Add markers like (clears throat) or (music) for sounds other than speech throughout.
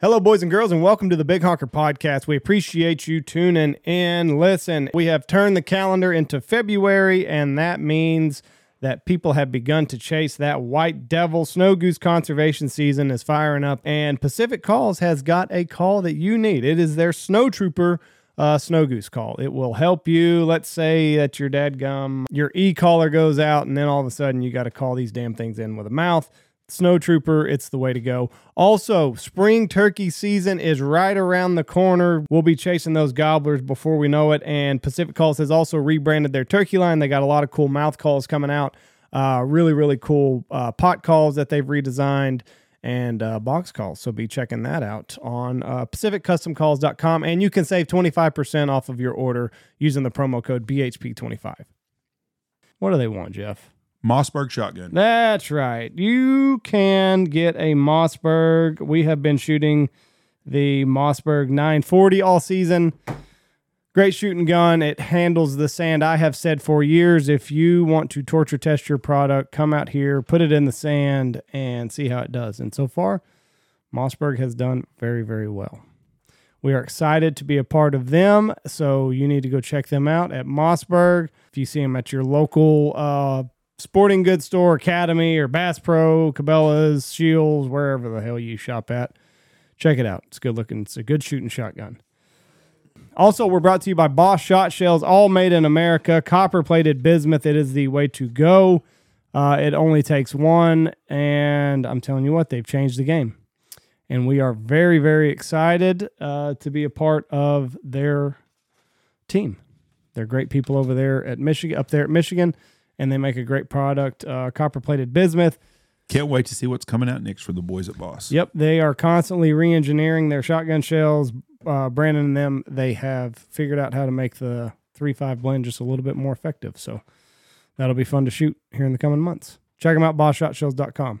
Hello, boys and girls, and welcome to the Big Honker Podcast. We appreciate you tuning in. Listen, we have turned the calendar into February, and that means that people have begun to chase that white devil. Snow goose conservation season is firing up, and Pacific Calls has got a call that you need. It is their snow trooper uh, snow goose call. It will help you. Let's say that your dad gum, your e collar goes out, and then all of a sudden you got to call these damn things in with a mouth. Snow Trooper, it's the way to go. Also, spring turkey season is right around the corner. We'll be chasing those gobblers before we know it. And Pacific Calls has also rebranded their turkey line. They got a lot of cool mouth calls coming out. Uh, really, really cool uh, pot calls that they've redesigned and uh, box calls. So be checking that out on uh, pacificcustomcalls.com. And you can save 25% off of your order using the promo code BHP25. What do they want, Jeff? Mossberg shotgun. That's right. You can get a Mossberg. We have been shooting the Mossberg 940 all season. Great shooting gun. It handles the sand. I have said for years if you want to torture test your product, come out here, put it in the sand, and see how it does. And so far, Mossberg has done very, very well. We are excited to be a part of them. So you need to go check them out at Mossberg. If you see them at your local uh, sporting goods store, Academy, or Bass Pro, Cabela's, Scheels, wherever the hell you shop at. Check it out. It's good looking. It's a good shooting shotgun. Also, we're brought to you by Boss Shot Shells, all made in America. Copper plated bismuth. It is the way to go. Uh, it only takes one, and I'm telling you what, they've changed the game. And we are very, very excited uh, to be a part of their team. They're great people over there at Michigan, up there at Michigan and they make a great product. Uh, copper plated bismuth. Can't wait to see what's coming out next for the boys at Boss. Yep, they are constantly re-engineering their shotgun shells. Uh, Brandon and them, they have figured out how to make the three five blend just a little bit more effective. So that'll be fun to shoot here in the coming months. Check them out, bossshotshells.com.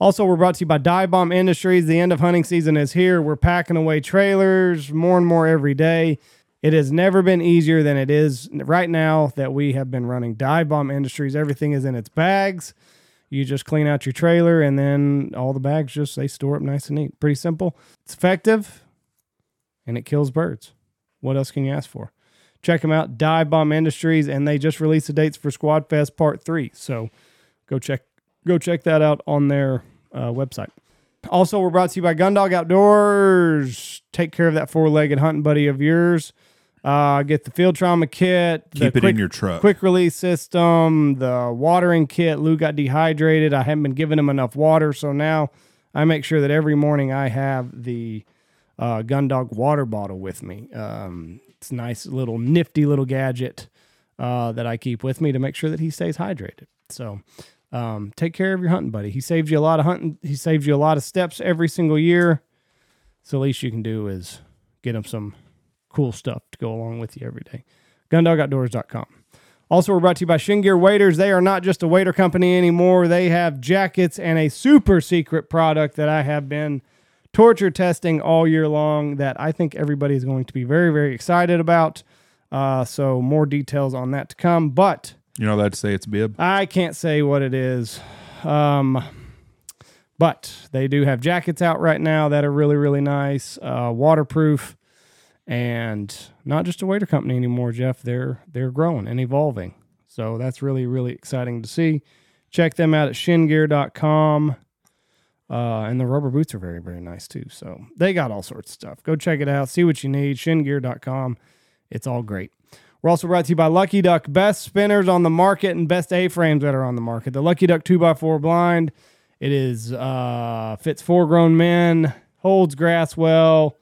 Also, we're brought to you by Dive Bomb Industries. The end of hunting season is here. We're packing away trailers more and more every day. It has never been easier than it is right now that we have been running Dive Bomb Industries. Everything is in its bags. You just clean out your trailer and then all the bags just they store up nice and neat. Pretty simple. It's effective and it kills birds. What else can you ask for? Check them out, Dive Bomb Industries, and they just released the dates for Squad Fest Part Three. So go check go check that out on their uh, website. Also, we're brought to you by Gundog Outdoors. Take care of that four legged hunting buddy of yours. Uh, get the field trauma kit. Keep it quick, in your truck. Quick release system. The watering kit. Lou got dehydrated. I haven't been giving him enough water, so now I make sure that every morning I have the uh, Gundog water bottle with me. Um, it's a nice little nifty little gadget uh, that I keep with me to make sure that he stays hydrated. So um, take care of your hunting buddy. He saves you a lot of hunting. He saves you a lot of steps every single year. So the least you can do is get him some cool stuff to go along with you every day. GunDogOutdoors.com. Also, we're brought to you by Chene Gear Waders. They are not just a waiter company anymore. They have jackets and a super secret product that I have been torture testing all year long that I think everybody is going to be very, very excited about. Uh, so, more details on that to come. But you're not allowed to say it's bib. I can't say what it is. Um, but they do have jackets out right now that are really, really nice, uh, waterproof and not just a waiter company anymore, Jeff. They're they're growing and evolving. So that's really really exciting to see. Check them out at chenegear.com. Uh, and the rubber boots are very very nice too. So they got all sorts of stuff. Go check it out. See what you need. Chenegear.com. It's all great. We're also brought to you by Lucky Duck, best spinners on the market and best A-frames that are on the market. The Lucky Duck 2x4 blind. It is uh, fits four grown men, holds grass well,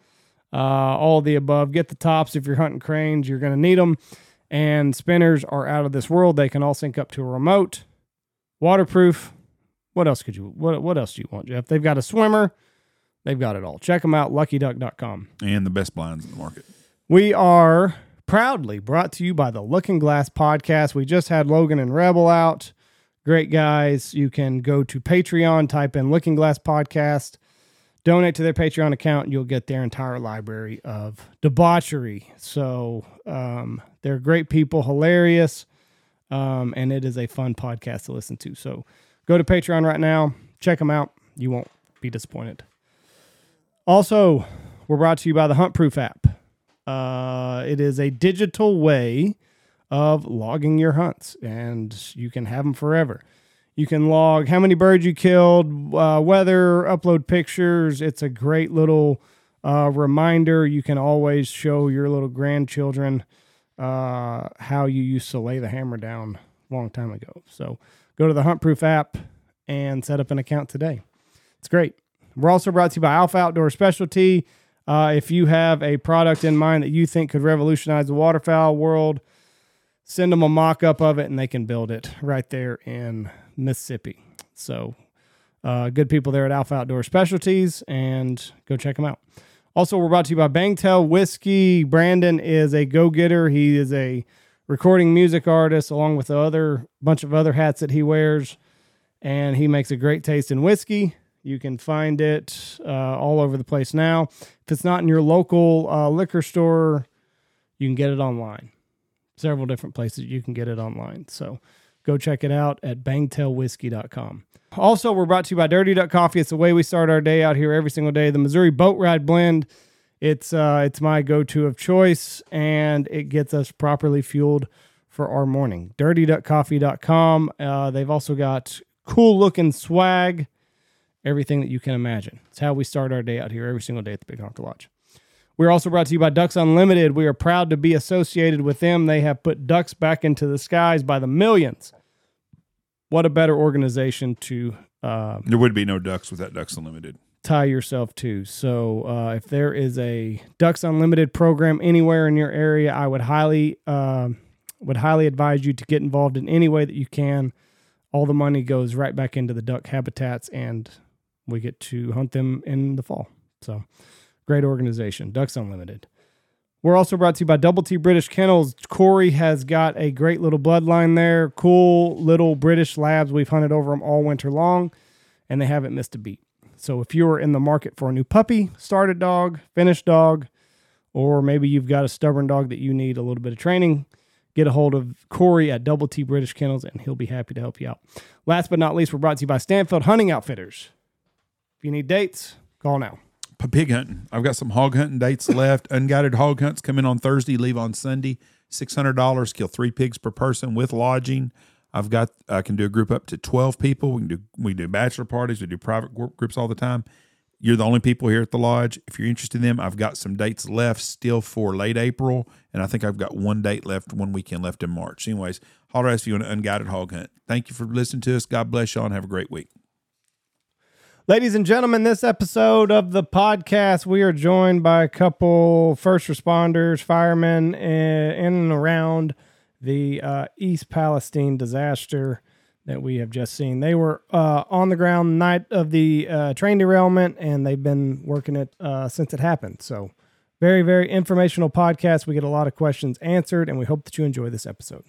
uh, all the above. Get the tops if you're hunting cranes, you're going to need them. And spinners are out of this world. They can all sync up to a remote, waterproof. What else could you? What What else do you want, Jeff? They've got a swimmer. They've got it all. Check them out, luckyduck.com. And the best blinds in the market. We are proudly brought to you by the Looking Glass podcast. We just had Logan and Rebel out. Great guys. You can go to Patreon, type in Looking Glass podcast donate to their Patreon account, you'll get their entire library of debauchery. So um, they're great people, hilarious, um, and it is a fun podcast to listen to. So go to Patreon right now, check them out. You won't be disappointed. Also, we're brought to you by the Hunt Proof app. Uh, it is a digital way of logging your hunts, and you can have them forever. You can log how many birds you killed, uh, weather, upload pictures. It's a great little uh, reminder. You can always show your little grandchildren uh, how you used to lay the hammer down a long time ago. So go to the Hunt Proof app and set up an account today. It's great. We're also brought to you by Alpha Outdoor Specialty. Uh, if you have a product in mind that you think could revolutionize the waterfowl world, send them a mock up of it and they can build it right there in Mississippi. So, uh, good people there at Alpha Outdoor Specialties and go check them out. Also, we're brought to you by Bangtail Whiskey. Brandon is a go getter. He is a recording music artist along with the other bunch of other hats that he wears, and he makes a great taste in whiskey. You can find it uh, all over the place now. If it's not in your local uh, liquor store, you can get it online. Several different places you can get it online. So go check it out at bangtailwhiskey.com. Also, we're brought to you by Dirty Duck Coffee. It's the way we start our day out here every single day. The Missouri Boat Ride Blend. It's uh, it's my go-to of choice, and it gets us properly fueled for our morning. DirtyDuckCoffee.com. Uh, they've also got cool looking swag, everything that you can imagine. It's how we start our day out here every single day at the Big Honker Lodge. We're also brought to you by Ducks Unlimited. We are proud to be associated with them. They have put ducks back into the skies by the millions. What a better organization to uh, There would be no ducks without Ducks Unlimited. tie yourself to. So, uh, if there is a Ducks Unlimited program anywhere in your area, I would highly um would highly advise you to get involved in any way that you can. All the money goes right back into the duck habitats, and we get to hunt them in the fall. So, great organization, Ducks Unlimited. We're also brought to you by Double T British Kennels. Corey has got a great little bloodline there. Cool little British labs. We've hunted over them all winter long, and they haven't missed a beat. So if you're in the market for a new puppy, started dog, finished dog, or maybe you've got a stubborn dog that you need a little bit of training, get a hold of Corey at Double T British Kennels, and he'll be happy to help you out. Last but not least, we're brought to you by Stanfield Hunting Outfitters. If you need dates, call now. Pig hunting. I've got some hog hunting dates left. (laughs) Unguided hog hunts come in on Thursday, leave on Sunday. Six hundred dollars, kill three pigs per person with lodging. I've got I can do a group up to twelve people. We can do we do bachelor parties. We do private groups all the time. You're the only people here at the lodge. If you're interested in them, I've got some dates left still for late April, and I think I've got one date left, one weekend left in March. Anyways, holler at us if you want an unguided hog hunt. Thank you for listening to us. God bless y'all and have a great week. Ladies and gentlemen, this episode of the podcast, we are joined by a couple first responders, firemen eh, in and around the uh, East Palestine disaster that we have just seen. They were uh, on the ground night of the uh, train derailment, and they've been working it uh, since it happened. So, very, very informational podcast. We get a lot of questions answered, and we hope that you enjoy this episode.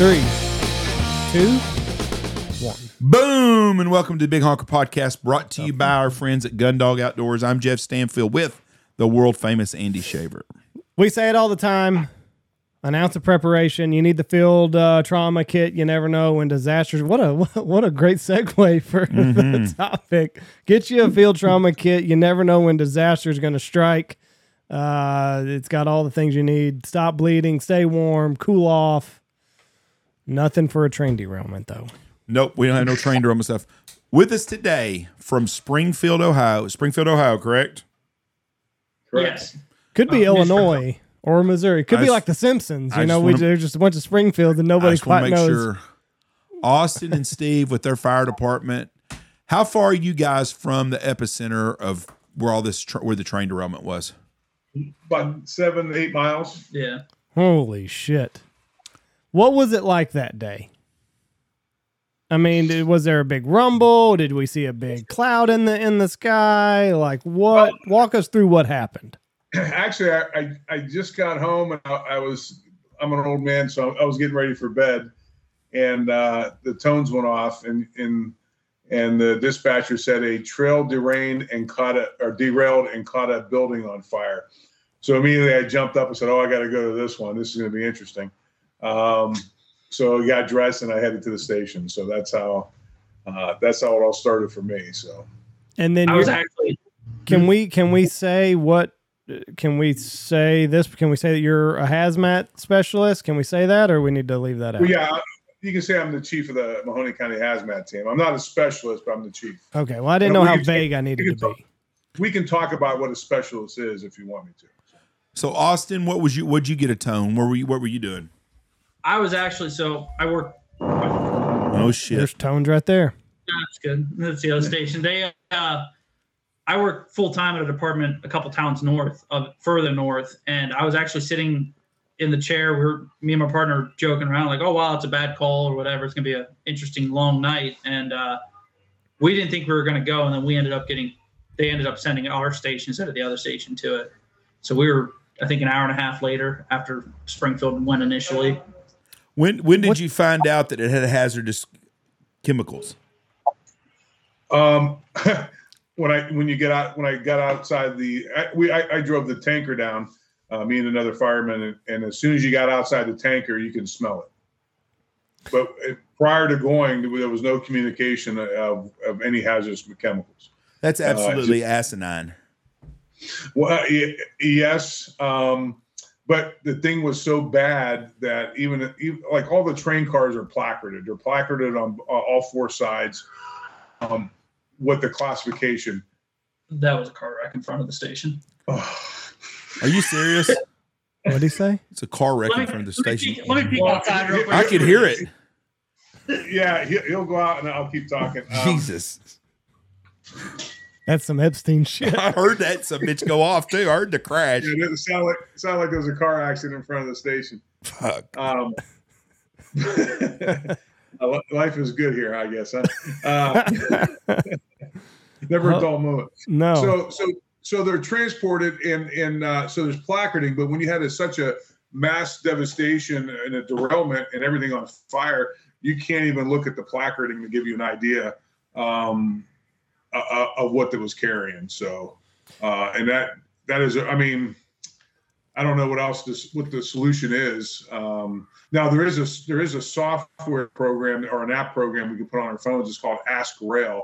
Three, two, one. Boom, and welcome to the Big Honker Podcast, brought to you by our friends at Gundog Outdoors. I'm Jeff Stanfield with the world famous Andy Shaver. We say it all the time. An ounce of preparation. You need the field uh, trauma kit. You never know when disasters. What a (laughs) what a great segue for the topic. Get you a field trauma kit. You never know when disaster is going to strike. Uh, it's got all the things you need. Stop bleeding. Stay warm. Cool off. Nothing for a train derailment though. Nope, we don't have no train (laughs) derailment stuff. With us today from Springfield, Ohio. Springfield, Ohio, correct? Yes. Could be Uh, Illinois or Missouri. Could I be just- like the Simpsons. I You just know, we wanna- there's just a bunch of Springfields and I nobody just quite make knows. sure. Austin and Steve with their fire department. How far are you guys from the epicenter of where all this tra- where the train derailment was? about seven, eight miles. Yeah. Holy shit. What was it like that day? I mean, did, was there a big rumble? Did we see a big cloud in the in the sky? Like what? Walk us through what happened. (clears throat) Actually, I, I, I just got home and I, I was I'm an old man, so I was getting ready for bed, and uh, the tones went off, and and and the dispatcher said a trail derailed and caught a or derailed and caught a building on fire. So immediately I jumped up and said, "Oh, I got to go to this one. This is going to be interesting." Um, so I got dressed and I headed to the station. So that's how uh, that's how it all started for me. So And then I was you're- actually can we can we say what? Can we say this? Can we say that you're a hazmat specialist? Can we say that, or we need to leave that out? well, yeah, you can say I'm the chief of the Mahoning County Hazmat team. I'm not a specialist, but I'm the chief. Okay. Well, I didn't No, know we how can- vague I needed to can be. We can talk about what a specialist is if you want me to. So Austin, what was you? What'd you get a tone? What were you? What were you doing? I was actually so I work Oh shit! There's tones right there. That's good. That's the other station. They, uh, I work full time at a department a couple towns north of further north, and I was actually sitting in the chair. We were me and my partner joking around like, "Oh wow, it's a bad call or whatever. It's gonna be an interesting long night." And uh, we didn't think we were gonna go, and then we ended up getting. They ended up sending our station instead of the other station to it. So we were, I think, an hour and a half later after Springfield went initially. When when did What- you find out that it had hazardous chemicals? Um, (laughs) when I when you get out when I got outside the I, we I, I drove the tanker down, uh, me and another fireman, and, and as soon as you got outside the tanker, you can smell it. But uh, prior to going, there was no communication of, of any hazardous chemicals. That's absolutely asinine. Well, uh, yes, um, but the thing was so bad that even, even like all the train cars are placarded. They're placarded on uh, all four sides. Um, what the classification? That was a car wreck in front of the station. Oh, (sighs) Are you serious? What did he say? It's a car wreck in Let me- front of the let me station. peek- Let me peek Well, outside real quick. I could hear it. yeah, he, he'll go out and I'll keep talking. Um, Jesus, That's some Epstein (laughs) shit. I heard that some bitch go off too. I heard the crash. It didn't sound like sound like there was a car accident in front of the station. Fuck. Um, (laughs) (laughs) life is good here, I guess. Huh? Uh, never a dull moment. No. So so so they're transported in in uh, so there's placarding, but when you had a, such a mass devastation and a derailment and everything on fire, you can't even look at the placarding to give you an idea um, uh, uh, of what that was carrying. So uh, and that that is, I mean, I don't know what else this what the solution is. Um, now there is a there is a software program or an app program we can put on our phones. It's called AskRail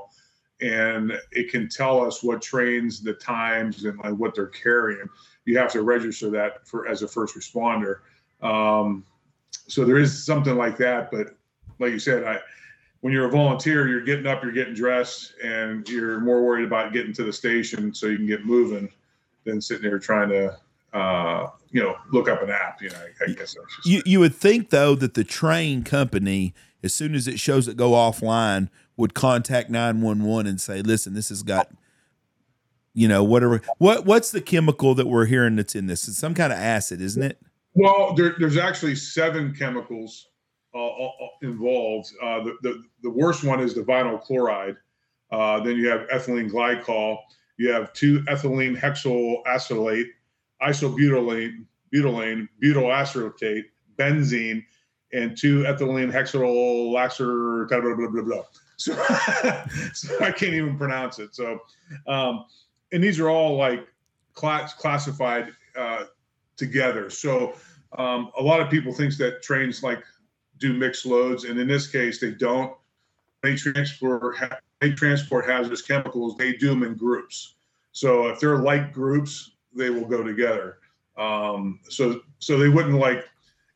and it can tell us what trains, the times, and like what they're carrying. You have to register that for as a first responder. Um, so there is something like that, but like you said, I when you're a volunteer, you're getting up, you're getting dressed, and you're more worried about getting to the station so you can get moving than sitting there trying to, uh, you know, look up an app. You know, I, I guess. You you would think though that the train company, as soon as it shows it go offline, would contact nine one one and say, "Listen, this has got." You know, whatever. What what's the chemical that we're hearing that's in this? It's some kind of acid, isn't it? Well, there, there's actually seven chemicals involved. Uh, the, the the worst one is the vinyl chloride. Uh, then you have ethylene glycol. You have two ethylene hexyl acetylate, isobutylene, butylene, butyl acetate, benzene, and two ethylene hexyl laxer, blah, blah, blah, blah, blah. So, so I can't even pronounce it. So, um, and these are all like class, classified uh, together. So um, a lot of people thinks that trains like do mixed loads, and in this case, they don't. They transport they transport hazardous chemicals. They do them in groups. So if they're like groups, they will go together. Um, so so they wouldn't like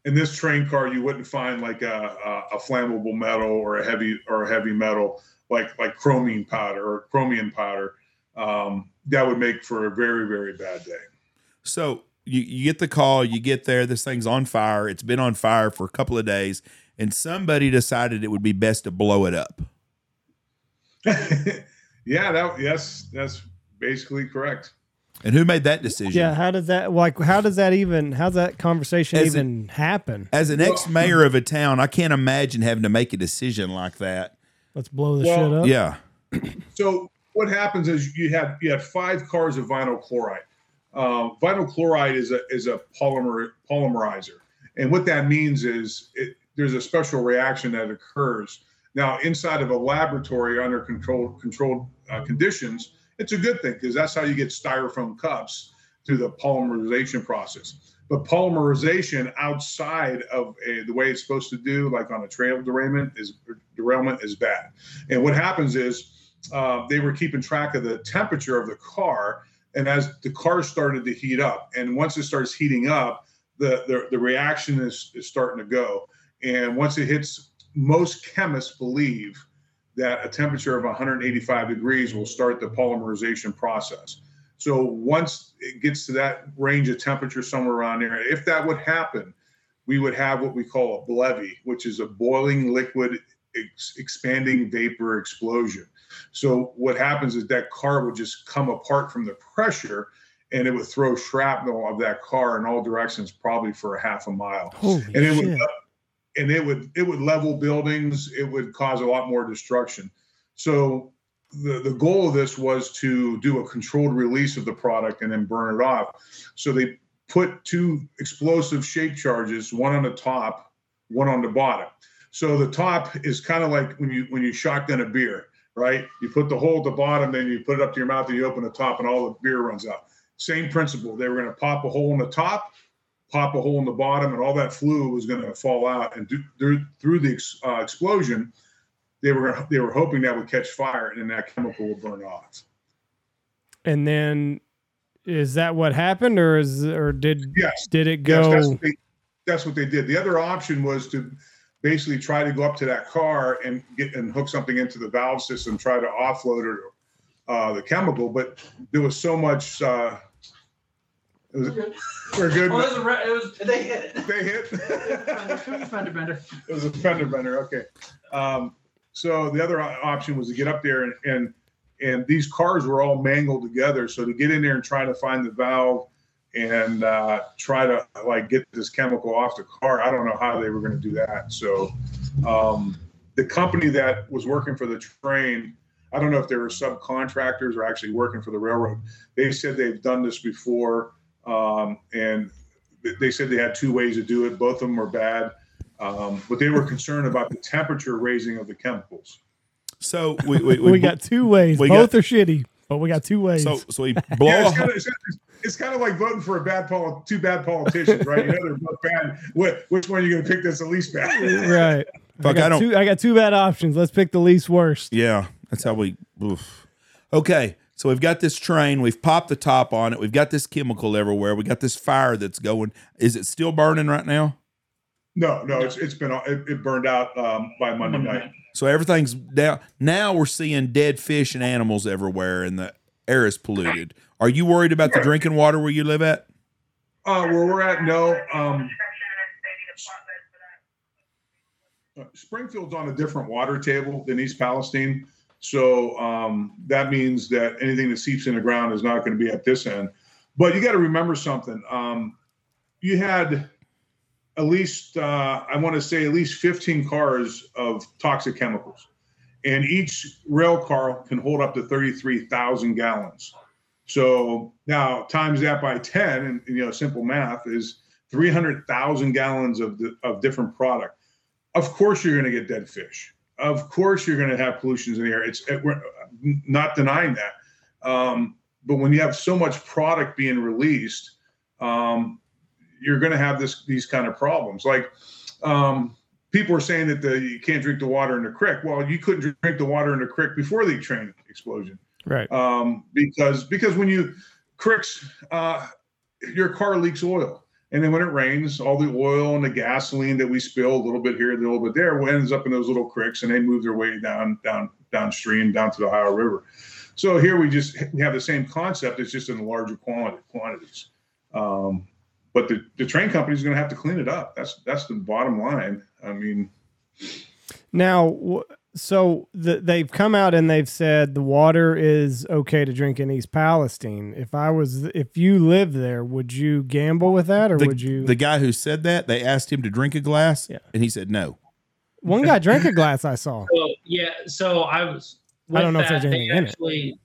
in this train car, you wouldn't find like a, a, a flammable metal or a heavy or a heavy metal like like chromium powder or chromium powder. Um, that would make for a very very bad day. So you, you get the call, you get there, this thing's on fire. It's been on fire for a couple of days, and somebody decided it would be best to blow it up. (laughs) yeah, that yes, that's basically correct. And who made that decision? Yeah, how does that like? How does that even? How's that conversation As even happen? As an ex mayor of a town, I can't imagine having to make a decision like that. Let's blow the Well, shit up. Yeah. (clears throat) So what happens is you have you had five cars of vinyl chloride. Um, vinyl chloride is a is a polymer polymerizer, and what that means is it, there's a special reaction that occurs. Now, inside of a laboratory under controlled controlled uh, conditions, it's a good thing because that's how you get styrofoam cups through the polymerization process. But polymerization outside of a, the way it's supposed to do, like on a trail derailment, is derailment is bad. And what happens is uh, they were keeping track of the temperature of the car, and as the car started to heat up, and once it starts heating up, the the, the reaction is, is starting to go. And once it hits, most chemists believe that a temperature of 185 degrees will start the polymerization process. So once it gets to that range of temperature somewhere around there, if that would happen, we would have what we call a BLEVE, which is a boiling liquid ex- expanding vapor explosion. So what happens is that car would just come apart from the pressure and it would throw shrapnel of that car in all directions, probably for a half a mile. Holy And it shit! would and it would it would level buildings it would cause a lot more destruction so the, the goal of this was to do a controlled release of the product and then burn it off so they put two explosive shape charges one on the top one on the bottom so the top is kind of like when you when you shotgun a beer right you put the hole at the bottom then you put it up to your mouth and you open the top and all the beer runs out same principle they were going to pop a hole in the top pop a hole in the bottom, and all that fluid was going to fall out. And do, through, through the ex, uh, explosion, they were they were hoping that would catch fire, and then that chemical would burn off. And then, is that what happened, or is or did Yes, did it yes, go? that's what, they, that's what they did. The other option was to basically try to go up to that car and get and hook something into the valve system, try to offload it, uh, the chemical. But there was so much. Uh, it was, we're good. Oh, it was a it was they hit it. they hit. (laughs) Fender bender. It was a fender bender. Okay. Um, so the other option was to get up there and, and and these cars were all mangled together. So to get in there and try to find the valve and uh, try to like get this chemical off the car, I don't know how they were going to do that. So um, the company that was working for the train, I don't know if they were subcontractors or actually working for the railroad. They said they've done this before, um, and they said they had two ways to do it. Both of them were bad. Um, but they were concerned about the temperature raising of the chemicals. So we we, we, (laughs) got two ways. we Both got- are shitty, but we got two ways. so so we (laughs) blow. Yeah, a it's kind, of, it's, it's kind of like voting for a bad poli- two bad politicians, right? You know they're both bad. Which, which one are you going to pick that's the least bad? (laughs) right. I Fuck, got I don't- two. I got two bad options. Let's pick the least worst. Yeah, that's how we. Oof. Okay, so we've got this train. We've popped the top on it. We've got this chemical everywhere. We got this fire that's going. Is it still burning right now? No, no, it's it's been it, it burned out um, by Monday night. So everything's down. Now we're seeing dead fish and animals everywhere, and the air is polluted. Are you worried about the drinking water where you live at? Uh, where we're at, no. Um, uh, Springfield's on a different water table than East Palestine, so um, that means that anything that seeps in the ground is not going to be at this end. But you got to remember something. Um, you had at least, uh, I want to say, at least 15 cars of toxic chemicals, and each rail car can hold up to 33,000 gallons. So now times that by 10, and you know, simple math is 300,000 gallons of the, of different product. Of course, you're going to get dead fish. Of course, you're going to have pollutions in the air. It's it, we're not denying that. Um, but when you have so much product being released, um, you're going to have this these kind of problems. Like um, people are saying that the, you can't drink the water in the creek. Well, you couldn't drink the water in the creek before the train explosion Right. um, because because when you cricks, uh, your car leaks oil, and then when it rains, all the oil and the gasoline that we spill a little bit here, a little bit there, ends up in those little cricks, and they move their way down down downstream down to the Ohio River. So here we just we have the same concept. It's just in larger quantity quantities. Um, but the, the train company is going to have to clean it up. That's that's the bottom line. I mean, Now, So the, they've come out and they've said the water is okay to drink in East Palestine. If I was, if you live there, would you gamble with that, or The, would you? the guy who said that, they asked him to drink a glass, Yeah. and he said no. One guy drank a glass. I saw. So yeah, so I was. I don't with know if there's that, they anything in it. actually,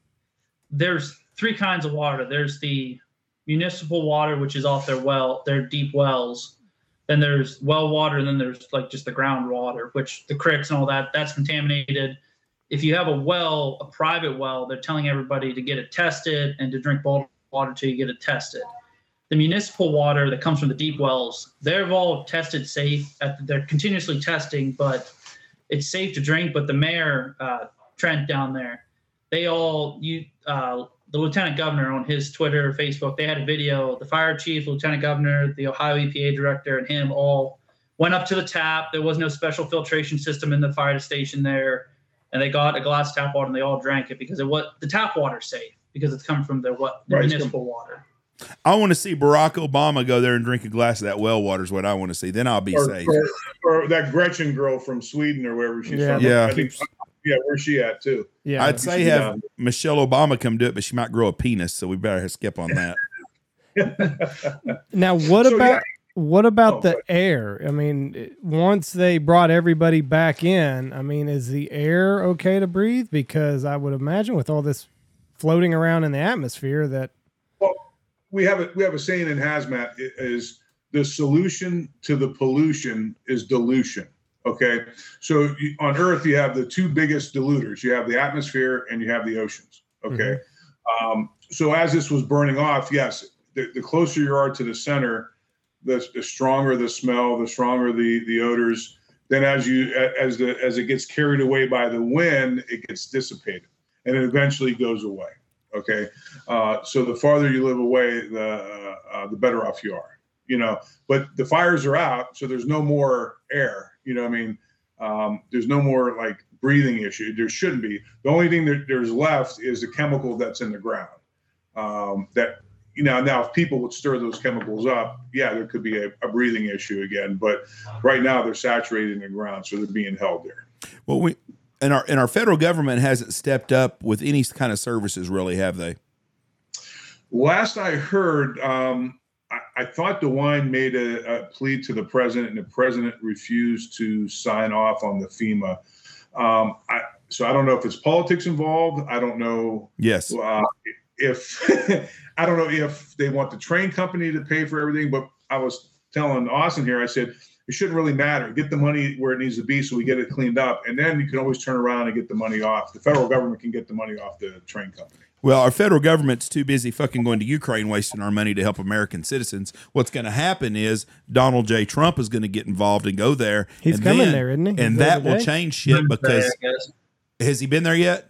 There's three kinds of water. There's the municipal water, which is off their well, their deep wells. Then there's well water, and then there's like just the groundwater, which the creeks and all that that's contaminated. If you have a well, a private well, they're telling everybody to get it tested and to drink bottled water till you get it tested. The municipal water that comes from the deep wells, they're all tested safe. At, they're continuously testing, but it's safe to drink. But the mayor, uh, Trent down there, they all you uh, the lieutenant governor on his Twitter, Facebook, they had a video. The fire chief, lieutenant governor, the Ohio EPA director, and him all went up to the tap. There was no special filtration system in the fire station there, and they got a glass tap water and they all drank it because it was the tap water's safe because it's coming from the what the Right, municipal water. I want to see Barack Obama go there and drink a glass of that well water is what I want to see. Then I'll be or, safe. or, or that Gretchen girl from Sweden or wherever she's Yeah. from. Yeah. I think, yeah, where's she at too? Yeah, I'd say have down. Michelle Obama come do it, but she might grow a penis, so we better skip on that. (laughs) Now, what So, about yeah. what about Oh, the go air? I mean, once they brought everybody back in, I mean, is the air okay to breathe? Because I would imagine with all this floating around in the atmosphere, that Well, we have a we have a saying in hazmat is the solution to the pollution is dilution. Okay, so you, on Earth you have the two biggest diluters. You have the atmosphere and you have the oceans. Okay, um, so as this was burning off, yes, the, the closer you are to the center, the, the stronger the smell, the stronger the the odors. Then as you as the as it gets carried away by the wind, it gets dissipated and it eventually goes away. Okay, uh, so the farther you live away, the uh, uh, the better off you are. You know, but the fires are out, so there's no more air. You know, what I mean, um, there's no more like breathing issue. There shouldn't be. The only thing that there's left is the chemical that's in the ground. Um, that you know, now if people would stir those chemicals up, yeah, there could be a, a breathing issue again. But right now they're saturated in the ground, so they're being held there. Well, we and our and our federal government hasn't stepped up with any kind of services, really, have they? Last I heard, um, I, I thought DeWine made a, a plea to the president, and the president refused to sign off on the FEMA. Um, I, so I don't know if it's politics involved. I don't know Yes. uh, if (laughs) I don't know if they want the train company to pay for everything. But I was telling Austin here, I said it shouldn't really matter. Get the money where it needs to be, so we get it cleaned up, and then you can always turn around and get the money off. The federal government can get the money off the train company. Well, our federal government's too busy fucking going to Ukraine, wasting our money to help American citizens. What's going to happen is Donald J. Trump is going to get involved and go there. He's and coming then- there, isn't he? And that will day? change shit because I has he been there yet?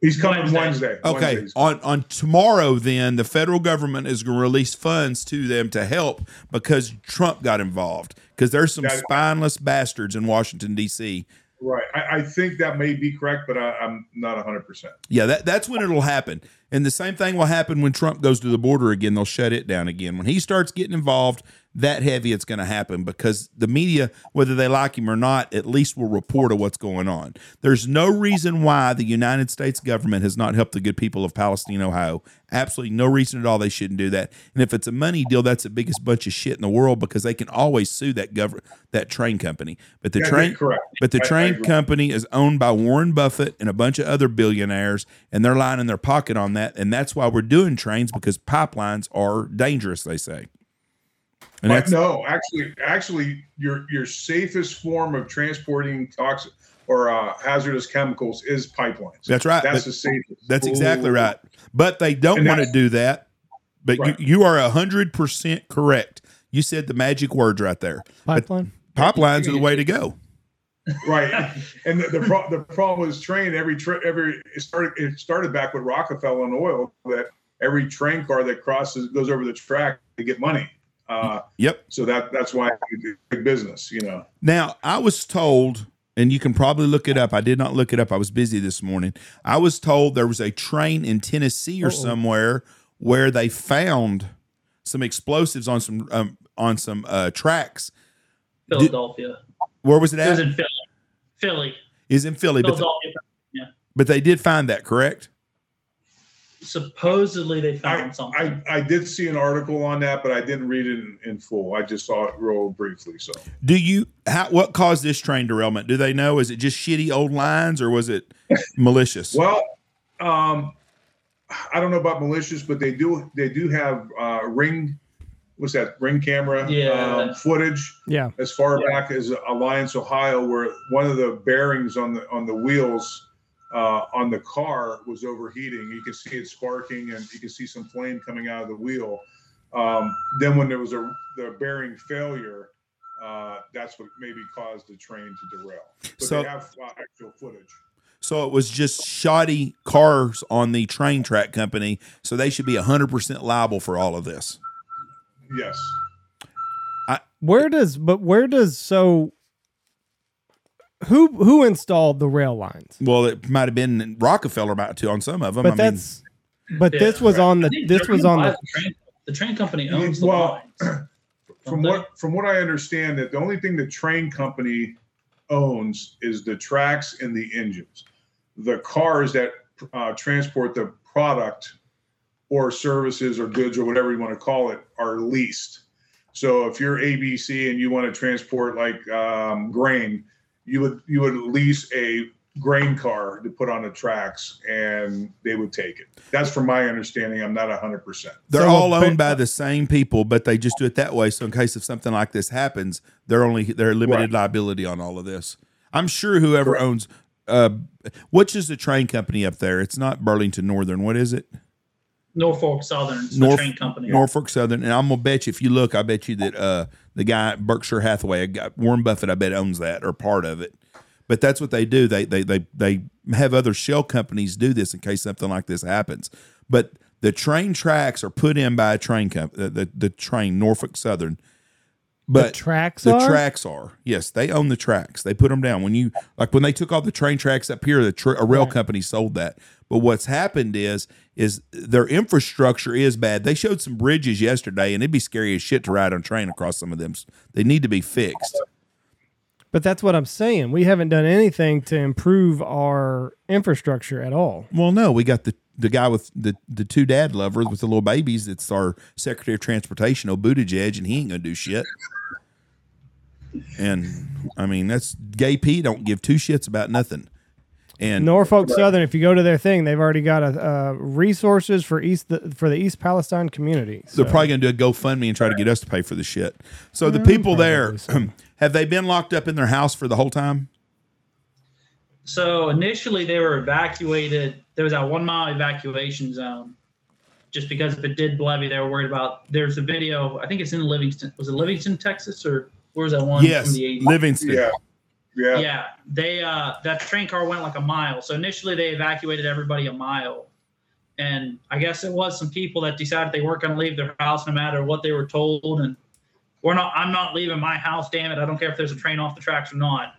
He's coming Wednesday. Wednesday. Okay, Wednesdays. on on tomorrow, then the federal government is going to release funds to them to help because Trump got involved. Because there's some That- spineless bastards in Washington D.C. Right. I, I think that may be correct, but I, I'm not 100%. Yeah, that that's when it'll happen. And the same thing will happen when Trump goes to the border again. They'll shut it down again. When he starts getting involved, that heavy it's going to happen because the media, whether they like him or not, at least will report of what's going on. There's no reason why the United States government has not helped the good people of Palestine, Ohio. Absolutely no reason at all they shouldn't do that. And if it's a money deal, that's the biggest bunch of shit in the world because they can always sue that government that train company. But the Yeah, train but the I- I train agree. company is owned by Warren Buffett and a bunch of other billionaires, and they're lining their pocket on that. And that's why we're doing trains because pipelines are dangerous, they say. And But no, actually, actually, your your safest form of transporting toxic or uh, hazardous chemicals is pipelines. that's right. That's But the safest. that's exactly Ooh. right. But they don't want to do that. But Right. you, you are hundred percent correct. You said the magic words right there. pipeline. Pipelines are the way to go. Right. And the the, pro- the problem is train every tra- every it started it started back with Rockefeller and oil that every train car that crosses goes over the track to get money. Uh, Yep. so that that's why it's big business, you know. Now, I was told, and you can probably look it up. I did not look it up. I was busy this morning. I was told there was a train in Tennessee or Uh-oh. somewhere where they found some explosives on some um, on some uh, tracks. Philadelphia. Where was it It was in Philly. Philly. is in Philly, but, Philadelphia. but they did find that, correct? Supposedly they I, found something. I, I did see an article on that, but I didn't read it in, in full. I just saw it real briefly. So Do you how what caused this train derailment? Do they know? Is it just shitty old lines or was it malicious? (laughs) Well, um, I don't know about malicious, but they do they do have uh, ring. What's that? Ring camera Yeah. um, footage Yeah. as far back as Alliance, Ohio, where one of the bearings on the on the wheels uh, on the car was overheating. You can see it sparking, and you can see some flame coming out of the wheel. Um, then, when there was a the bearing failure, uh, that's what maybe caused the train to derail. But So- they have uh, actual footage. So it was just shoddy cars on the train track company, so they should be 100% liable for all of this. Yes. Where does but where does so who who installed the rail lines? Well, it might have been Rockefeller about to on some of them. But I mean, that's but Yeah, this was right. on the this was on the the train. The train company owns the Well, lines. From Don't what from what I understand, that the only thing the train company owns is the tracks and the engines. The cars that uh, transport the product or services or goods or whatever you want to call it are leased. So if you're ABC and you want to transport like um, grain, you would you would lease a grain car to put on the tracks and they would take it. That's from my understanding. I'm not hundred percent. they're So all owned by the same people, but they just do it that way. So in case if something like this happens, they're only they're limited liability on all of this. I'm sure whoever Correct. owns uh which is the train company up there? It's not Burlington Northern. What is it? Norfolk Southern, it's Norf- the train company. Norfolk Southern, and I'm gonna bet you if you look, I bet you that uh, the guy Berkshire Hathaway, guy- Warren Buffett, I bet owns that or part of it. But that's what they do. They they they they have other shell companies do this in case something like this happens. But the train tracks are put in by a train company, the, uh, the the train Norfolk Southern. But the tracks are the are? tracks are yes, they own the tracks. They put them down when you like when they took all the train tracks up here. The tr- a rail Right. company sold that. But what's happened is is their infrastructure is bad. They showed some bridges yesterday, and it'd be scary as shit to ride on train across some of them. They need to be fixed. But that's what I'm saying. We haven't done anything to improve our infrastructure at all. Well, no, we got the the guy with the the two dad lovers with the little babies. It's our Secretary of Transportation, Obutijeg, and he ain't gonna do shit. And I mean, that's gay P. Don't give two shits about nothing. And Norfolk Southern, if you go to their thing, they've already got a, uh, resources for East for the East Palestine community. They're probably going to do a GoFundMe and try to get us to pay for the shit. So the Yeah, people there, so. (clears throat) have they been locked up in their house for the whole time? So initially they were evacuated. There was that one mile evacuation zone. Just because if it did levy, they were worried about. There's a video. I think it's in Livingston. Was it Livingston, Texas, or where was that one yes, from the 80s? Livingston. Yeah. Yeah. Yeah, they uh, that train car went like a mile. So initially they evacuated everybody a mile, and I guess it was some people that decided they weren't going to leave their house no matter what they were told. And we're not. I'm not leaving my house. Damn it! I don't care if there's a train off the tracks or not.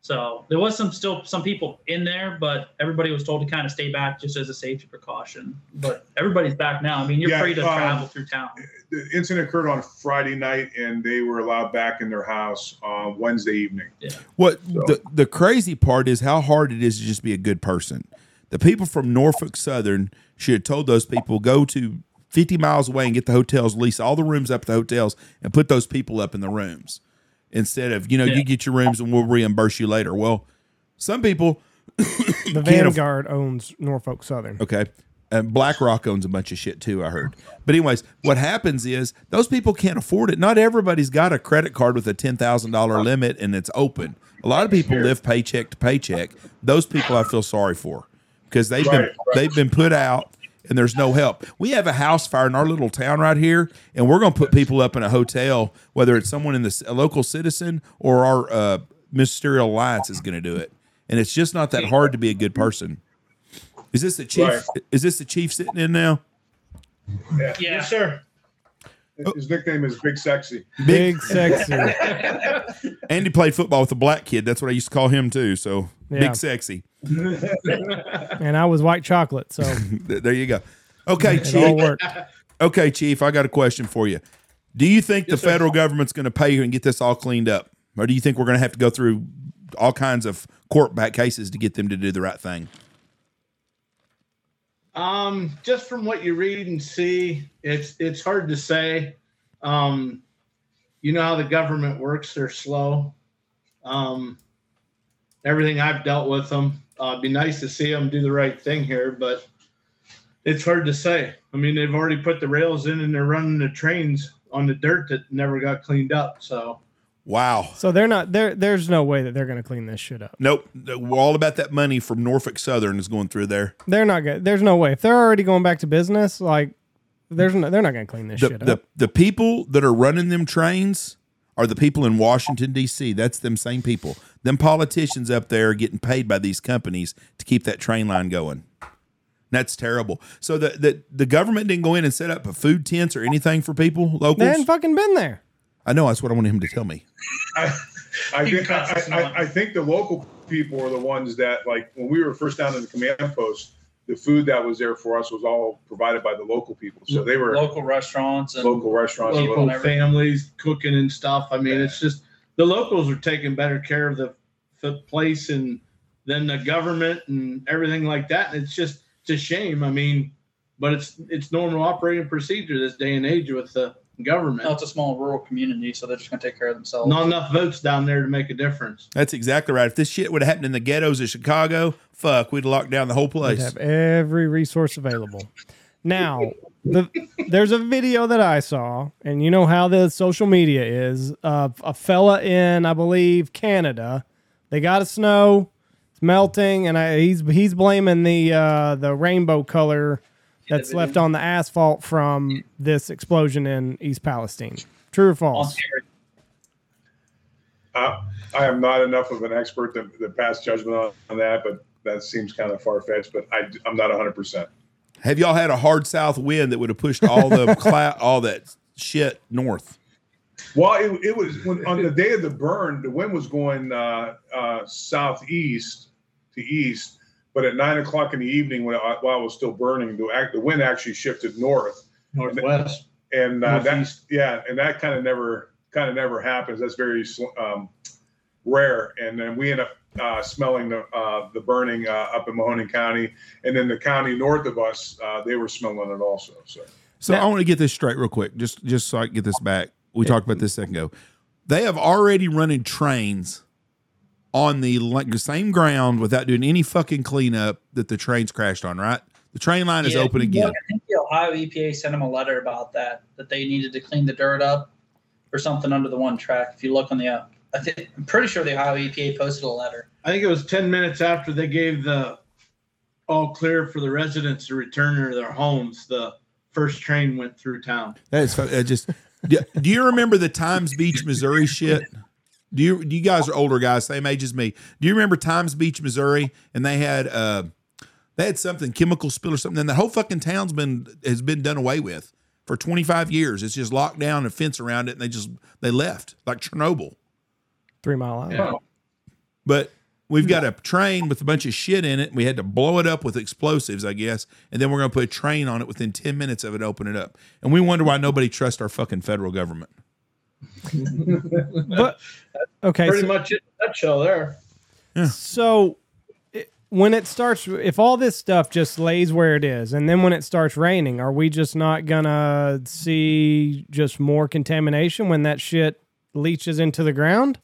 So there was some still some people in there, but everybody was told to kind of stay back just as a safety precaution. But everybody's back now. I mean, you're Yeah, free to um, travel through town. The incident occurred on Friday night, and they were allowed back in their house on Wednesday evening. yeah. What So- the, the crazy part is how hard it is to just be a good person. The people from Norfolk Southern should have told those people go to 50 miles away and get the hotels, lease all the rooms up at the hotels, and put those people up in the rooms instead of you know Yeah. you get your rooms and we'll reimburse you later. Well, some people (coughs) the (coughs) can't aff- Vanguard owns Norfolk Southern. Okay. And BlackRock owns a bunch of shit too, I heard. But anyways, what happens is those people can't afford it. Not everybody's got a credit card with a ten thousand dollar limit and it's open. A lot of people live paycheck to paycheck. Those people I feel sorry for because they've been Right, right. they've been put out and there's no help. We have a house fire in our little town right here, and we're going to put people up in a hotel, whether it's someone in the a local citizen or our uh, ministerial alliance is going to do it. And it's just not that hard to be a good person. Is this the chief? Right. Is this the chief sitting in now? Yeah. Yes, sir. His nickname is Big Sexy. Big sexy. (laughs) Andy played football with a black kid. That's what I used to call him too. So Yeah. big sexy. (laughs) and I was white chocolate, so (laughs) There you go. Okay, it all chief. worked. Okay, chief. I got a question for you. Do you think the Yes, sir. federal government's going to pay you and get this all cleaned up, or do you think we're going to have to go through all kinds of court back cases to get them to do the right thing. Um, just from what you read and see, it's it's hard to say. Um, you know how the government works; they're slow. Um, everything I've dealt with them, uh, it'd be nice to see them do the right thing here, but it's hard to say. I mean, they've already put the rails in and they're running the trains on the dirt that never got cleaned up. So Wow. So they're not there. There's no way that they're going to clean this shit up. Nope. We're all about that money from Norfolk Southern is going through there. They're not going. There's no way if they're already going back to business. Like, there's no. They're not going to clean this The, shit the, up. the people that are running them trains are the people in Washington, D.C. That's them same people. Them politicians up there are getting paid by these companies to keep that train line going. That's terrible. So the, the, the government didn't go in and set up a food tents or anything for people, They locals? hadn't fucking been there. I know. That's what I wanted him to tell me. I, I think I, I. I think the local people are the ones that like when we were first down in the command post, the food that was there for us was all provided by the local people. So they were Local restaurants and local restaurants. local local- families cooking and stuff. I mean, it's just the locals are taking better care of the, the place and than the government and everything like that. And it's just it's a shame. I mean, but it's it's normal operating procedure this day and age with the government. No, it's a small rural community, so they're just going to take care of themselves. Not enough votes down there to make a difference. That's exactly right. If this shit would have happened in the ghettos of Chicago, fuck, we'd lock down the whole We'd place. have every resource available. Now, the, there's a video that I saw, and you know how the social media is. Of a fella in, I believe, Canada. They got a snow, it's melting, and I, he's he's blaming the uh, the rainbow color that's video. left on the asphalt from this explosion in East Palestine. True or false? Uh, I am not enough of an expert to, to pass judgment on, on that, but that seems kind of far fetched. But I, I'm not 100. percent Have y'all had a hard south wind that would have pushed all the (laughs) cloud, all that shit north? Well, it, it was when, on the day of the burn, the wind was going uh, uh, southeast to east, but at nine o'clock in the evening, when I, while it was still burning, the, act- the wind actually shifted north, Northwest. and uh, that yeah, and that kind of never kind of never happens. That's very um, rare. And then we end up uh, smelling the uh, the burning uh, up in Mahoning County, and then the county north of us, uh, they were smelling it also. So So I want to get this straight real quick, just just so I can get this back. We talked about this a second ago. They have already running trains on the same ground without doing any fucking cleanup that the trains crashed on. Right? The train line is Yeah, open again. I think the Ohio EPA sent them a letter about that, that they needed to clean the dirt up or something under the one track. If you look on the, uh, I think, I'm pretty sure the Ohio EPA posted a letter. I think it was 10 minutes after they gave the all clear for the residents to return to their homes. The first train went through town. That is fu- that just. do, do you remember the Times Beach, Missouri shit? Do you do you guys are older guys, same age as me? Do you remember Times Beach, Missouri? And they had uh they had something chemical spill or something. And the whole fucking town's been has been done away with for 25 years. It's just locked down and fence around it, and they just they left like Chernobyl. Three Mile Island. Yeah. But we've got a train with a bunch of shit in it. And we had to blow it up with explosives, I guess, and then we're gonna put a train on it within 10 minutes of it open it up. And we wonder why nobody trusts our fucking federal government. But okay, Pretty so, much in a nutshell there. so it, when it starts, if all this stuff just lays where it is, and then when it starts raining, are we just not gonna see just more contamination when that shit leaches into the ground?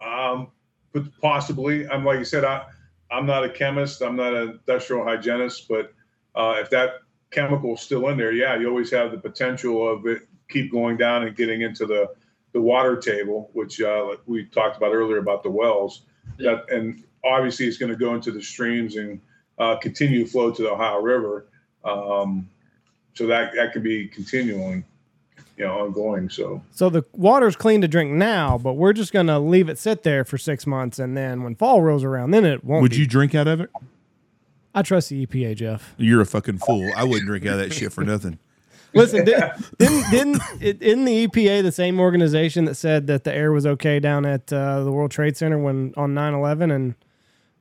Um, but possibly, I'm like you said, I, I'm not a chemist, I'm not an industrial hygienist, but uh, if that chemical's still in there, yeah, you always have the potential of it keep going down and getting into the the water table, which uh, like we talked about earlier about the wells. That and obviously it's going to go into the streams and uh, continue to flow to the Ohio River. Um, so that that could be continuing, you know, ongoing. So So the water's clean to drink now, but we're just gonna leave it sit there for six months, and then when fall rolls around, then it won't. Would be. you drink out of it? I trust the EPA, Jeff. You're a fucking fool. I wouldn't drink out of that shit for nothing. Listen, did, (laughs) didn't didn't it, isn't the EPA the same organization that said that the air was okay down at uh, the World Trade Center when on 9-11 and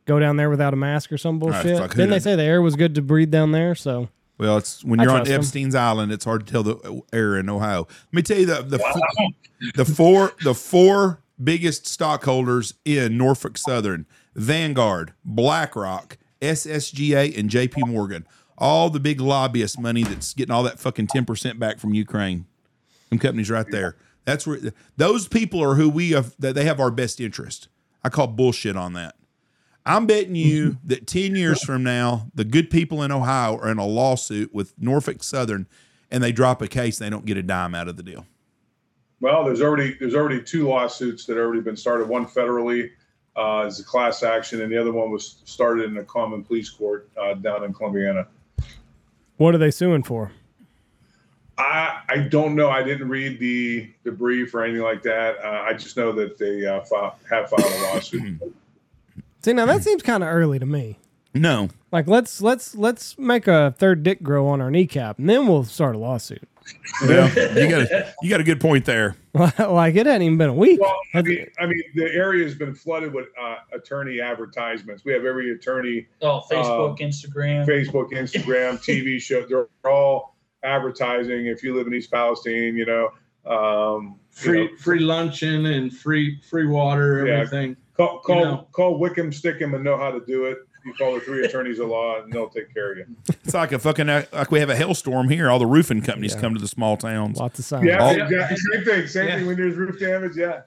go down there without a mask or some bullshit? fuck, who didn't they say the air was good to breathe down there? So Well, it's when you're on trust 'em. Epstein's Island, it's hard to tell the air in Ohio. Let me tell you the the, fo- the four the four biggest stockholders in Norfolk Southern, Vanguard, BlackRock, SSGA, and JP Morgan. All the big lobbyist money that's getting all that fucking 10% back from Ukraine. Them companies right there. That's where those people are who we have that they have our best interest. I call bullshit on that. I'm betting you (laughs) that 10 years from now, the good people in Ohio are in a lawsuit with Norfolk Southern and they drop a case, they don't get a dime out of the deal. Well, there's already there's already two lawsuits that have already been started. One federally uh, as a class action, and the other one was started in a common pleas court uh, down in Columbiana. What are they suing for? I I don't know. I didn't read the the brief or anything like that. Uh, I just know that they uh, file, have filed a lawsuit. (clears throat) See, now that seems kind of early to me. No. Like let's let's let's make a third dick grow on our kneecap, and then we'll start a lawsuit. Well, (laughs) you got a you got a good point there. (laughs) like it hadn't even been a week. Well, I mean, I mean, the area has been flooded with uh, attorney advertisements. We have every attorney, Oh, Facebook, Instagram. Facebook, Instagram, (laughs) TV show. They're all advertising. If you live in East Palestine, you know, um, you free know, free luncheon and free free water, Yeah. everything. call call, know. call Wickham, Stickham, and know how to do it. You call the three attorneys of law, and they'll take care of you. It's like a fucking like we have a hailstorm here. All the roofing companies Yeah. come to the small towns. Lots of signs. Yeah, All- exactly. Same thing. Same Yeah. thing when there's roof damage. Yeah.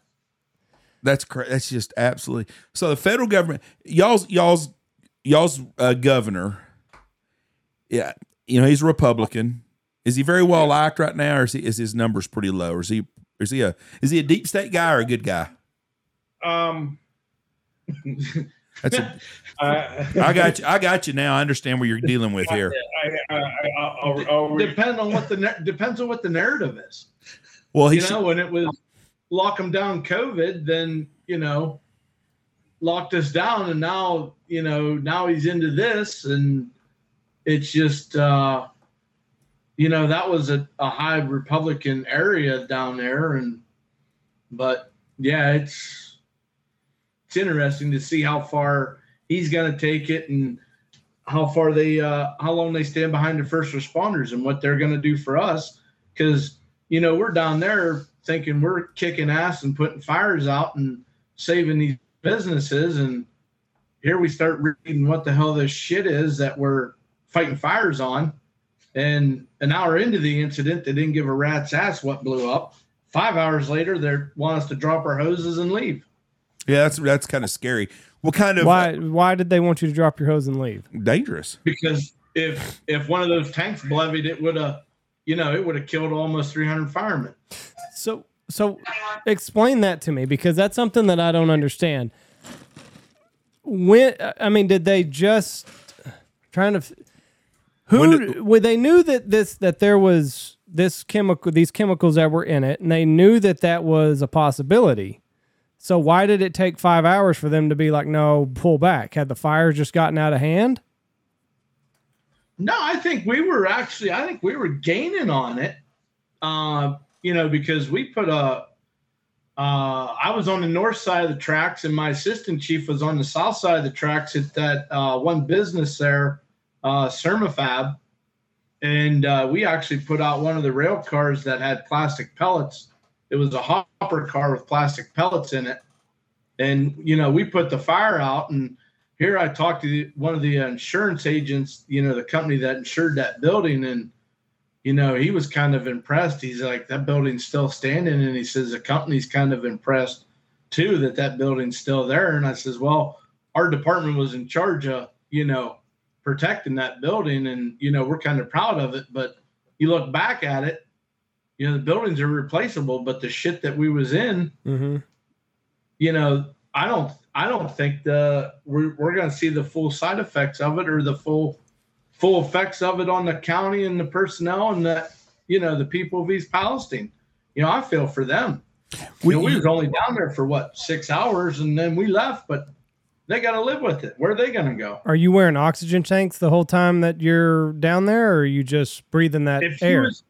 That's cra- that's just absolutely. So the federal government, y'all's y'all's y'all's uh, governor, yeah, you know he's a Republican. Is he very well liked right now, or is he is his numbers pretty low? Or is he is he a is he a deep state guy or a good guy? Um, (laughs) That's a, (laughs) I, (laughs) I got you. I got you now. I understand what you're dealing with (laughs) here. I, I, I, I'll, I'll read. Depend on what the depends on what the narrative is. Well, you he's know, when it was lock them down COVID, then you know, locked us down, and now you know now he's into this, and it's just uh, you know that was a, a high Republican area down there, and but yeah, it's it's interesting to see how far he's going to take it and how far they uh, how long they stand behind the first responders and what they're going to do for us. Because you know we're down there thinking we're kicking ass and putting fires out and saving these businesses. And here we start reading what the hell this shit is that we're fighting fires on. And an hour into the incident they didn't give a rat's ass what blew up. Five hours later they want us to drop our hoses and leave yeah, that's that's kind of scary. What kind of Why why did they want you to drop your hose and leave? dangerous? because if if one of those tanks BLEVE'd it would have you know it would have killed almost 300 firemen So so explain that to me because that's something that I don't understand. When I mean, did they just trying to who When did- well, they knew that this that there was this chemical these chemicals that were in it and they knew that that was a possibility. So why did it take 5 hours for them to be like no, pull back? Had the fires just gotten out of hand? No, I think we were actually. I think we were gaining on it. Uh, you know, because we put a. Uh, I was on the north side of the tracks, and my assistant chief was on the south side of the tracks at that uh, one business there, uh, and uh, we actually put out one of the rail cars that had plastic pellets. It was a hopper car with plastic pellets in it, and you know we put the fire out and here I talked to the, one of the insurance agents, you know, the company that insured that building, and you know, he was kind of impressed. He's like, that building's still standing, and he says the company's kind of impressed too that that building's still there. And I says, well, our department was in charge of, you know, protecting that building, and you know, we're kind of proud of it. But you look back at it, you know, the buildings are replaceable, but the shit that we was in, Mhm. you know, I don't I don't think the we're, we're going to see the full side effects of it or the full full effects of it on the county and the personnel and the you know the people of East Palestine. You know, I feel for them. We- We, you know, we was only down there for what six hours and then we left, but they got to live with it. Where are they going to go? Are you wearing oxygen tanks the whole time that you're down there or are you just breathing that If air? was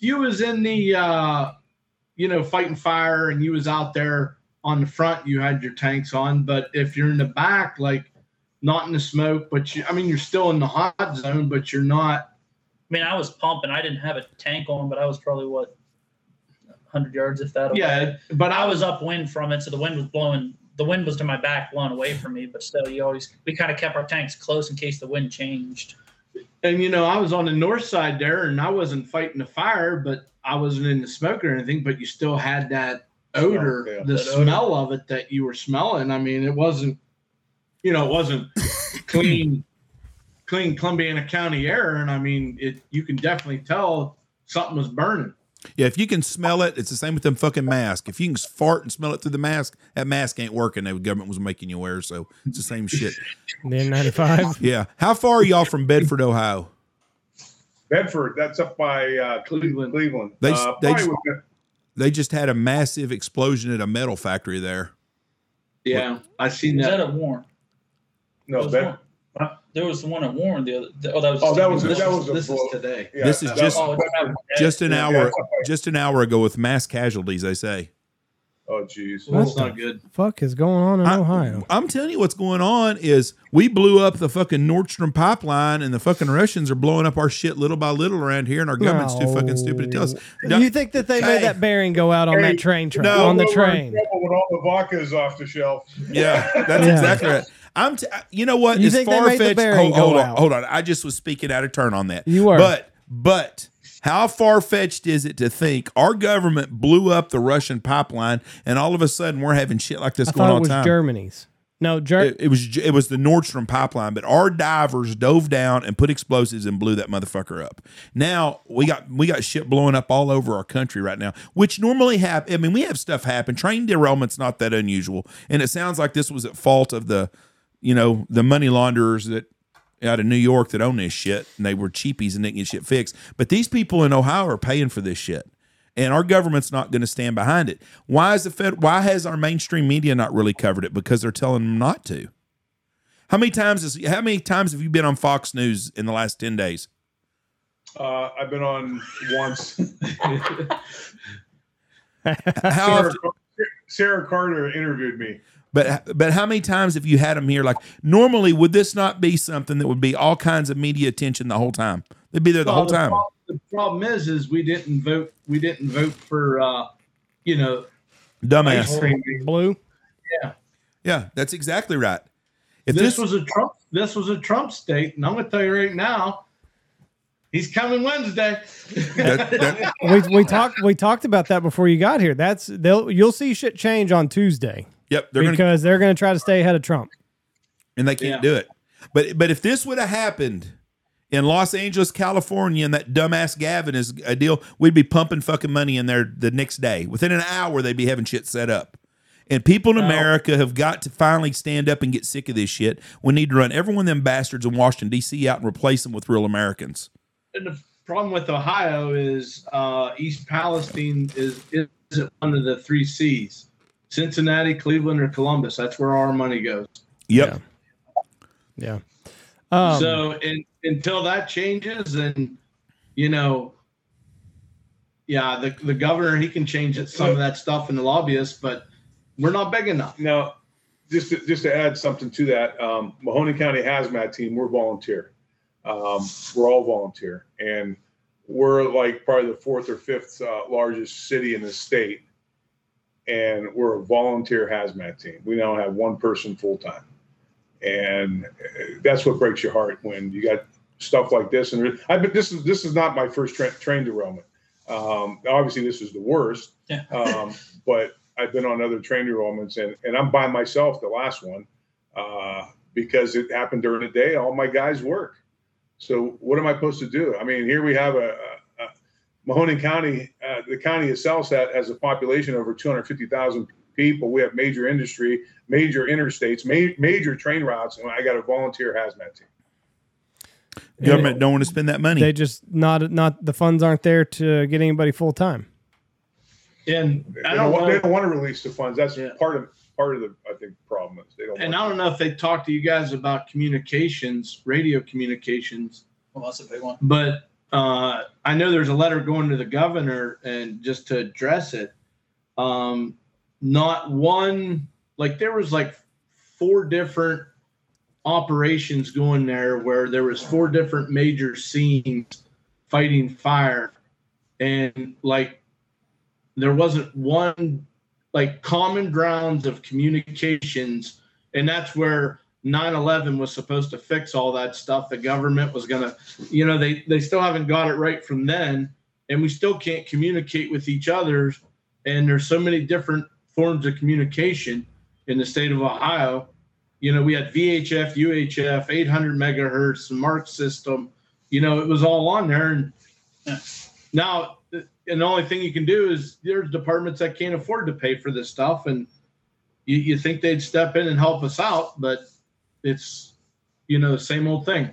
you was in the uh, you know fighting fire and you was out there on the front, you had your tanks on. But if you're in the back, like not in the smoke, but you, I mean, you're still in the hot zone, but you're not. I mean, I was pumping. I didn't have a tank on, but I was probably what hundred yards if that. Yeah, but but I was upwind from it, so the wind was blowing. The wind was to my back, blowing away from me. But still, you always we kind of kept our tanks close in case the wind changed. And you know I was on the north side there, and I wasn't fighting the fire, but I wasn't in the smoke or anything. But you still had that odor, Smell, yeah. the That odor. smell of it that you were smelling. I mean, it wasn't, you know, it wasn't (laughs) clean, clean Columbiana County air, and I mean, it. You can definitely tell something was burning. Yeah, if you can smell it, it's the same with them fucking masks. If you can fart and smell it through the mask, that mask ain't working. The government was making you wear, so it's the same shit. The N95. (laughs) Yeah. How far are y'all from Bedford, Ohio? Bedford, that's up by uh, Cleveland. Cleveland. They- uh, they- probably within- They just had a massive explosion at a metal factory there. Yeah, I seen Was that. that at Warren? no, There was Bed- one- There was one at Warren. The other. Oh, that was. Oh, that was- This, that is, was a this is today. yeah, This is just- Oh, Just an hour that's just an hour ago with mass casualties, they say. Oh, jeez. Well, that's not good. Fuck is going on in I- Ohio? I'm telling you what's going on is we blew up the fucking Nord Stream pipeline and the fucking Russians are blowing up our shit little by little around here and our government's too fucking stupid to tell us. No. You think that they made that bearing go out on Hey. that train track No. on the train? trouble When all the vodka is off the shelf. Yeah, that's Yeah. exactly right. I'm. T- uh, you know what? You It's think they made the far-fetched- hold, hold on, out? hold on. I just was speaking out of turn on that. You were. But but how far fetched is it to think our government blew up the Russian pipeline and all of a sudden we're having shit like this I going on it was time? Germany's. No, Ger- It, it was it was the Nord Stream pipeline, but our divers dove down and put explosives and blew that motherfucker up. Now we got we got shit blowing up all over our country right now, which normally happen. I mean, we have stuff happen. Train derailment's not that unusual, and it sounds like this was at fault of the, you know, the money launderers that out of New York that own this shit, and they were cheapies and didn't get shit fixed. But these people in Ohio are paying for this shit and our government's not going to stand behind it. Why is the Fed? Why has our mainstream media not really covered it? Because they're telling them not to. How many times is how many times have you been on Fox News in the last ten days? Uh, I've been on once. (laughs) How Sarah, often, Sarah Carter interviewed me. But but how many times have you had them here? Like normally, would this not be something that would be all kinds of media attention the whole time? They'd be there the Well, whole time. problem- the problem is, is we didn't vote. We didn't vote for, uh, you know, Dumbass. mainstream. blue. Yeah, Yeah, that's exactly right. If This, this, was a Trump. This was a Trump state, and I'm going to tell you right now, he's coming Wednesday. That- that- (laughs) We, we talked we talked about that before you got here. That's they'll you'll see shit change on Tuesday yep, they're gonna because they're going to try to stay ahead of Trump. and they can't Yeah. do it. But but if this would have happened in Los Angeles, California, and that dumbass Gavin is a deal, we'd be pumping fucking money in there the next day. Within an hour, they'd be having shit set up. And people in Well- America have got to finally stand up and get sick of this shit. We need to run every one of them bastards in Washington D.C. out and replace them with real Americans. and the problem with Ohio is uh, East Palestine is isn't one of the three C's. Cincinnati, Cleveland, or Columbus. That's where our money goes. Yep. Yeah. Um, so in, until that changes, and you know, yeah, the the governor he can change it, some of that stuff and the lobbyists, but we're not big enough. Now, just to, just to add something to that, um, Mahoning County Hazmat Team, we're volunteer. Um, we're all volunteer, and we're like probably the fourth or fifth uh, largest city in the state, and we're a volunteer hazmat team. We now have one person full time, and that's what breaks your heart when you got stuff like this. And I've been this is this is not my first tra- train derailment. Um, obviously, this is the worst. Yeah. (laughs) um, but I've been on other train derailments, and, and I'm by myself. The last one, uh, because it happened during the day. All my guys work. So what am I supposed to do? I mean, here we have a Mahoning County. Uh, the county itself has, has a population over 250,000 people. We have major industry, major interstates, ma- major train routes, and I got a volunteer hazmat team. Government don't want to spend that money. they just not not the funds aren't there to get anybody full time. And They I don't, don't want, they don't want to release the funds. That's Yeah. part of part of the I think problem is they don't. and I don't know if they talked to you guys about communications, radio communications, Well, that's a big one. but uh, I know there's a letter going to the governor, and just to address it, um, not one like there was like four different operations going there where there was four different major scenes fighting fire, and like there wasn't one like common grounds of communications, and that's where 9/11 was supposed to fix all that stuff. The government was gonna, you know, they they still haven't got it right from then, and we still can't communicate with each other. And there's so many different forms of communication in the state of Ohio. You know, we had VHF, UHF, 800 megahertz, Mark system. You know, it was all on there. And now, and the only thing you can do is there's departments that can't afford to pay for this stuff. And you, you think they'd step in and help us out, but it's, you know, the same old thing.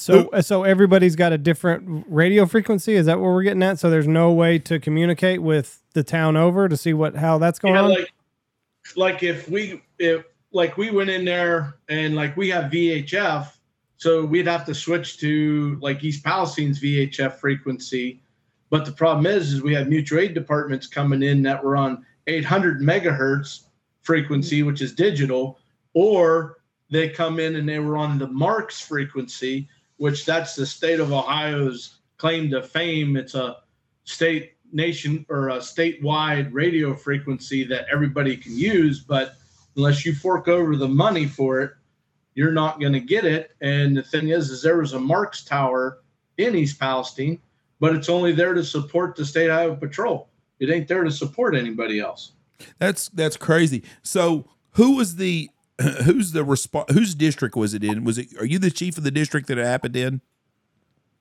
So, so everybody's got a different radio frequency. Is that what we're getting at? So there's no way to communicate with the town over to see what how that's going yeah, on. like like if we if like we went in there and like we have VHF, so we'd have to switch to like East Palestine's VHF frequency. But the problem is, is we have mutual aid departments coming in that were on 800 megahertz frequency, which is digital, or they come in and they were on the MARCS frequency, which that's the state of Ohio's claim to fame. It's a state nation or a statewide radio frequency that everybody can use, but unless you fork over the money for it, you're not going to get it. And the thing is, is there was a MARCS Tower in East Palestine, but it's only there to support the state highway patrol. It ain't there to support anybody else. That's that's crazy. So who was the (clears throat) who's the resp- whose district was it in? Was it are you the chief of the district that it happened in?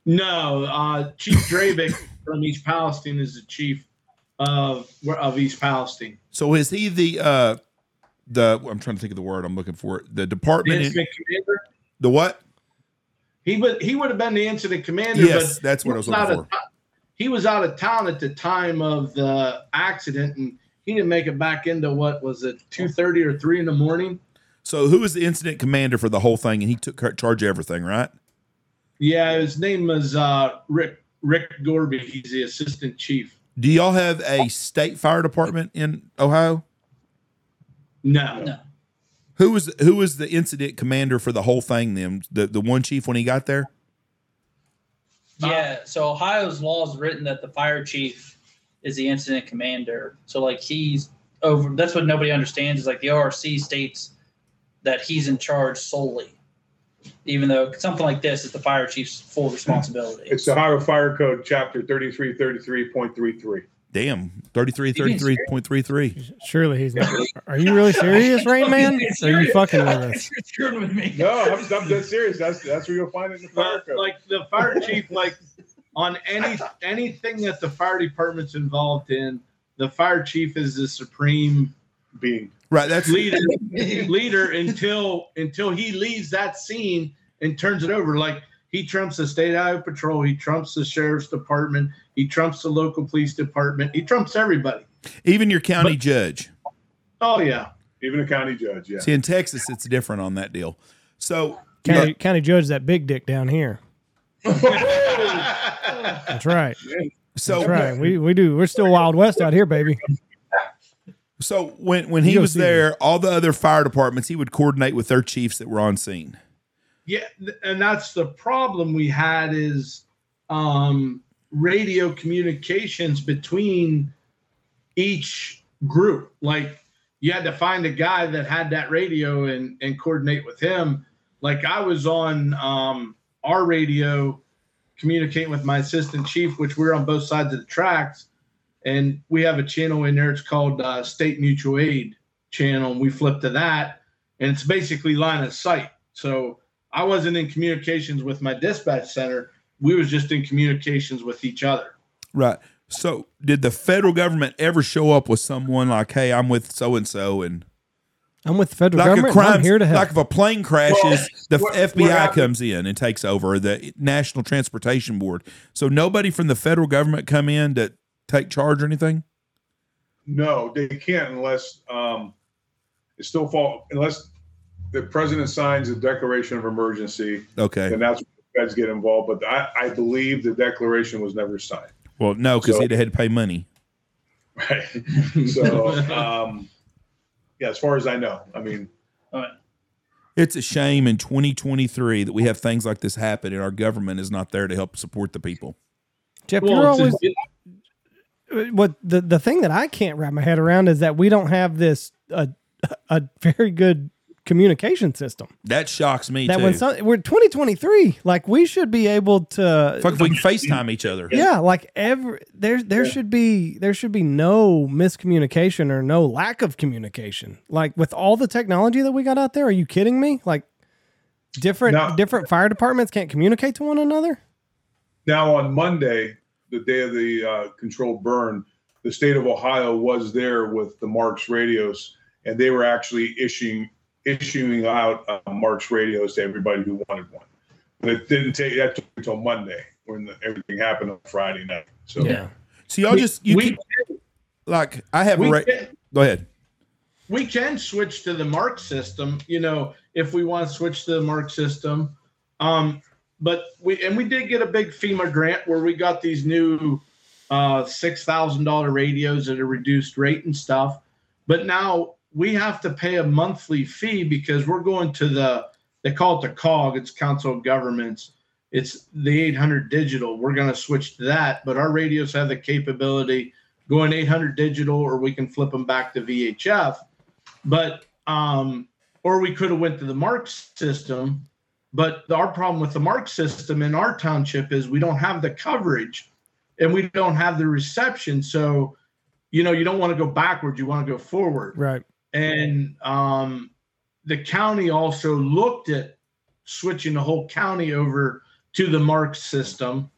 No, uh, Chief Drabick (laughs) from East Palestine is the chief of of East Palestine. So is he the uh the I'm trying to think of the word I'm looking for. The The department in, commander. the what? He would he would have been the incident commander. Yes, but that's what I was looking of He was out of town at the time of the accident, and he didn't make it back into what was it two thirty or three in the morning. So who was the incident commander for the whole thing and he took charge of everything, right? Yeah, his name was uh, Rick Rick Gorby. He's the assistant chief. Do y'all have a state fire department in Ohio? No, No. Who was who was the incident commander for the whole thing then? The the one chief when he got there? Yeah. So Ohio's law is written that the fire chief is the incident commander. So like he's over. That's what nobody understands is like the ORC states that he's in charge solely, even though something like this is the fire chief's full responsibility. It's the Ohio Fire Code, Chapter 3333.33. Damn, 33 33.33. Surely he's not. Are you really serious, Rain (laughs) Man? Or are you fucking with (laughs) us? You're with me. No, I'm, I'm dead serious. That's that's where you'll find it in the fire but code. like the fire chief, like on any anything that the fire department's involved in, the fire chief is the supreme Being Right, that's leader leader until until he leaves that scene and turns it over. Like he trumps the state highway patrol, he trumps the sheriff's department, he trumps the local police department, he trumps everybody. even your county judge. Oh yeah. even a county judge. Yeah. See, in Texas, it's different on that deal. So, County, county judge, that big dick down here. (laughs) That's right. so, That's right. We we do. We're still Wild West out here, baby. So when when he was see there, all the other fire departments, he would coordinate with their chiefs that were on scene. Yeah, and that's the problem we had is um, radio communications between each group. Like you had to find a guy that had that radio and and coordinate with him. Like I was on um, our radio communicating with my assistant chief, which we're on both sides of the tracks, and we have a channel in there. It's called uh, State Mutual Aid channel, and we flip to that, and it's basically line of sight. So I wasn't in communications with my dispatch center. We was just in communications with each other. Right. So, did the federal government ever show up with someone like, "Hey, I'm with so and so," and I'm with the federal like a government. and crime, I'm here to help. like if a plane crashes, Well, the what- FBI what happened- comes in and takes over, the National Transportation Board. So nobody from the federal government come in to take charge or anything. No, they can't unless um, it still fall unless the president signs a declaration of emergency. Okay. and that's when the feds get involved. But I, I believe the declaration was never signed. Well, no, because So- he'd had to pay money. Right. So um, yeah, as far as I know, I mean, It's a shame in 2023 that we have things like this happen and our government is not there to help support the people. Jeff, Well, you're it's- always it- what the the thing that I can't wrap my head around is that we don't have this a a very good communication system. That shocks me That too. when some, we're 2023, like we should be able to Fuck if we can FaceTime each other. yeah, like every there there should be there should be no miscommunication or no lack of communication. Like with all the technology that we got out there, are you kidding me? Like different No. different fire departments can't communicate to one another? Now, on Monday, the day of the uh, controlled burn, the state of Ohio was there with the MARCS radios, and they were actually issuing issuing out uh, MARCS radios to everybody who wanted one. But it didn't take that took until Monday when the, everything happened on Friday night. So yeah, So y'all just you we, keep, like I have a we, ra- can, go ahead. we can switch to the mark system, you know, if we want to switch to the mark system. Um, but we and we did get a big FEMA grant where we got these new uh, six thousand dollar radios at a reduced rate and stuff. But now we have to pay a monthly fee because we're going to the they call it the COG, it's Council of Governments. It's the 800 digital. We're going to switch to that, but our radios have the capability going 800 digital, or we can flip them back to VHF. But um, or we could have went to the Mark system. But our problem with the Mark system in our township is we don't have the coverage, and we don't have the reception. So, you know, you don't want to go backwards; you want to go forward Right. and um, the county also looked at switching the whole county over to the MARCS system,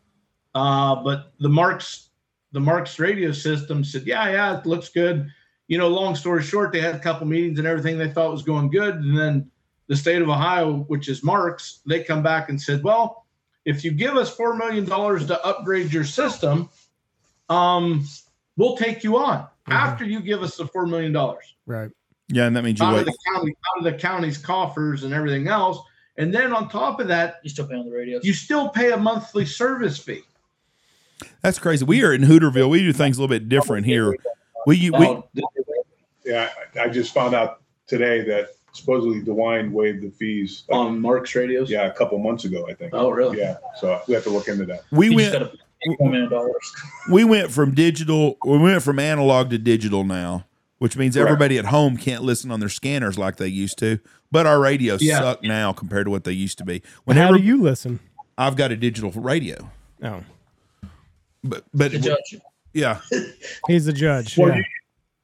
uh, but the MARCS the MARCS radio system said, "Yeah, yeah, it looks good." You know, long story short, they had a couple meetings and everything they thought was going good, and then the state of Ohio, which is MARCS, they come back and said, "Well, if you give us four million dollars to upgrade your system, um, we'll take you on after you give us the four million dollars." Right. Yeah, and that means you out wait. of the county, out of the county's coffers and everything else. And then on top of that, You still pay on the radio. you still pay a monthly service fee. That's crazy. We are in Hooterville. We do things a little bit different here. We we Oh, yeah, I, I just found out today that supposedly DeWine waived the fees. like, on Mark's radios. yeah, a couple months ago, I think. Oh, really? Yeah, so we have to look into that. we you went just gotta pay $4 million. (laughs) we went from digital we went from analog to digital now which means Correct. everybody at home can't listen on their scanners like they used to but our radios Yeah. suck now compared to what they used to be How whenever do you listen? i've got a digital radio Oh, but but judge. yeah he's the judge. Well, yeah.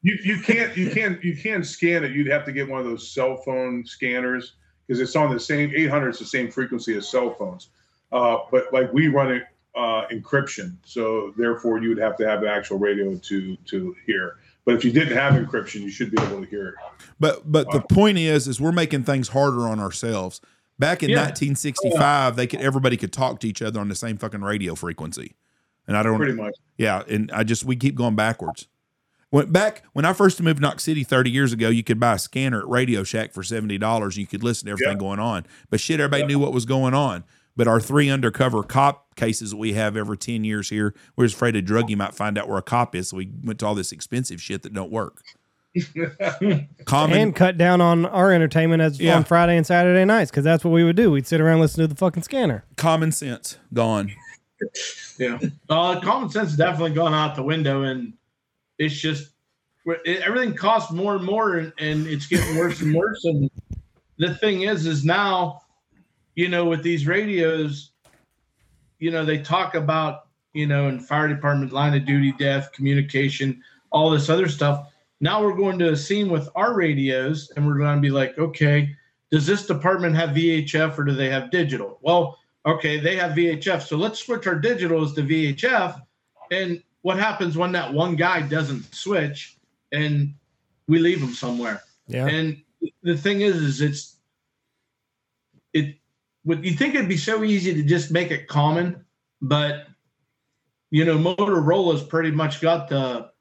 You, you can't you can't you can't scan it. You'd have to get one of those cell phone scanners because it's on the same 800. It's the same frequency as cell phones. Uh, but like we run it uh, encryption, so therefore you would have to have the actual radio to to hear. But if you didn't have encryption, you should be able to hear it. but but the point is is we're making things harder on ourselves back in Yeah. 1965 they could everybody could talk to each other on the same fucking radio frequency and i don't Pretty much. Yeah, and I just we keep going backwards. When back when I first moved to Knox City 30 years ago, you could buy a scanner at Radio Shack for seventy dollars. You could listen to everything Yeah. going on. But shit, everybody Yeah. knew what was going on. But our three undercover cop cases that we have every 10 years here, we're just afraid a druggie might find out where a cop is. So we went to all this expensive shit that don't work. (laughs) Common and cut down on our entertainment as Yeah. on Friday and Saturday nights because that's what we would do. We'd sit around and listen to the fucking scanner. common sense gone. Yeah. Uh, common sense has definitely gone out the window, and it's just it, everything costs more and more, and, and it's getting worse and worse. And the thing is, is now, you know, with these radios, you know, they talk about, you know, in fire department, line of duty, death, communication, all this other stuff. Now we're going to a scene with our radios, and we're going to be like, okay, does this department have VHF or do they have digital? Well, okay, they have VHF. So let's switch our digitals to VHF. And what happens when that one guy doesn't switch and we leave him somewhere? Yeah. And the thing is, is it's it would you think it'd be so easy to just make it common, but you know, Motorola's pretty much got the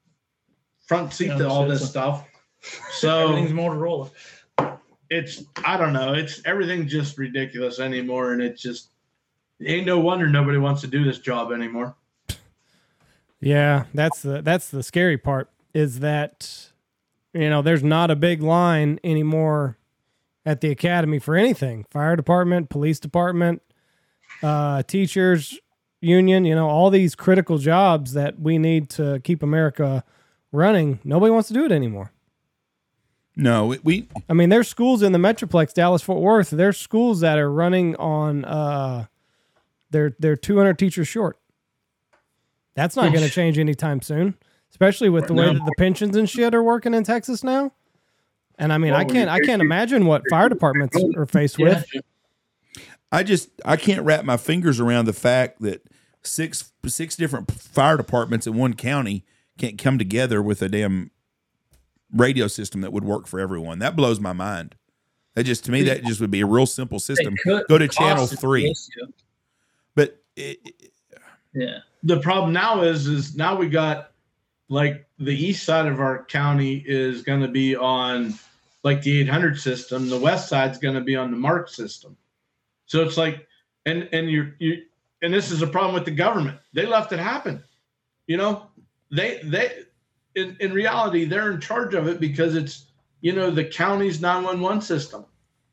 front seat Yeah, to all this it's- stuff. (laughs) So Everything's Motorola. it's I don't know. It's everything's just ridiculous anymore, and it's just ain't no wonder nobody wants to do this job anymore. Yeah, that's the that's the scary part is that you know there's not a big line anymore at the academy for anything. Fire department, police department, uh, teachers, union, you know, all these critical jobs that we need to keep America running. Nobody wants to do it anymore. No, we, we I mean, there's schools in the Metroplex, Dallas Fort Worth. There's schools that are running on uh they're they're 200 teachers short. That's not going (laughs) to change anytime soon, especially with the way that the pensions and shit are working in Texas now. And I mean, Well, I can't I can't imagine what fire departments are faced Yeah. with. I just I can't wrap my fingers around the fact that six six different fire departments in one county can't come together with a damn radio system that would work for everyone. That blows my mind. That just to me that just would be a real simple system. Go to channel three. But it, it- Yeah. The problem now is is now we got like the east side of our county is going to be on like the 800 system. The west side's going to be on the mark system. So it's like and and you're you and this is a problem with the government. They left it happen. You know they they in, in reality they're in charge of it because it's you know the county's 911 system.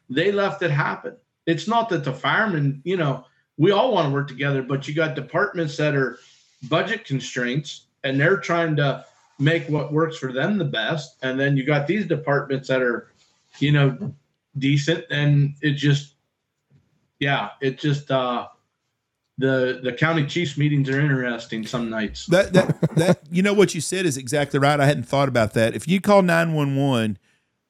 They left it happen. It's not that the firemen you know we all want to work together, but you got departments that are budget constraints and they're trying to make what works for them the best. And then you got these departments that are, you know, decent and it just, yeah, it just, uh, the, the county chiefs meetings are interesting some nights. that that that you know what you said is exactly right. I hadn't thought about that. If you call nine one one,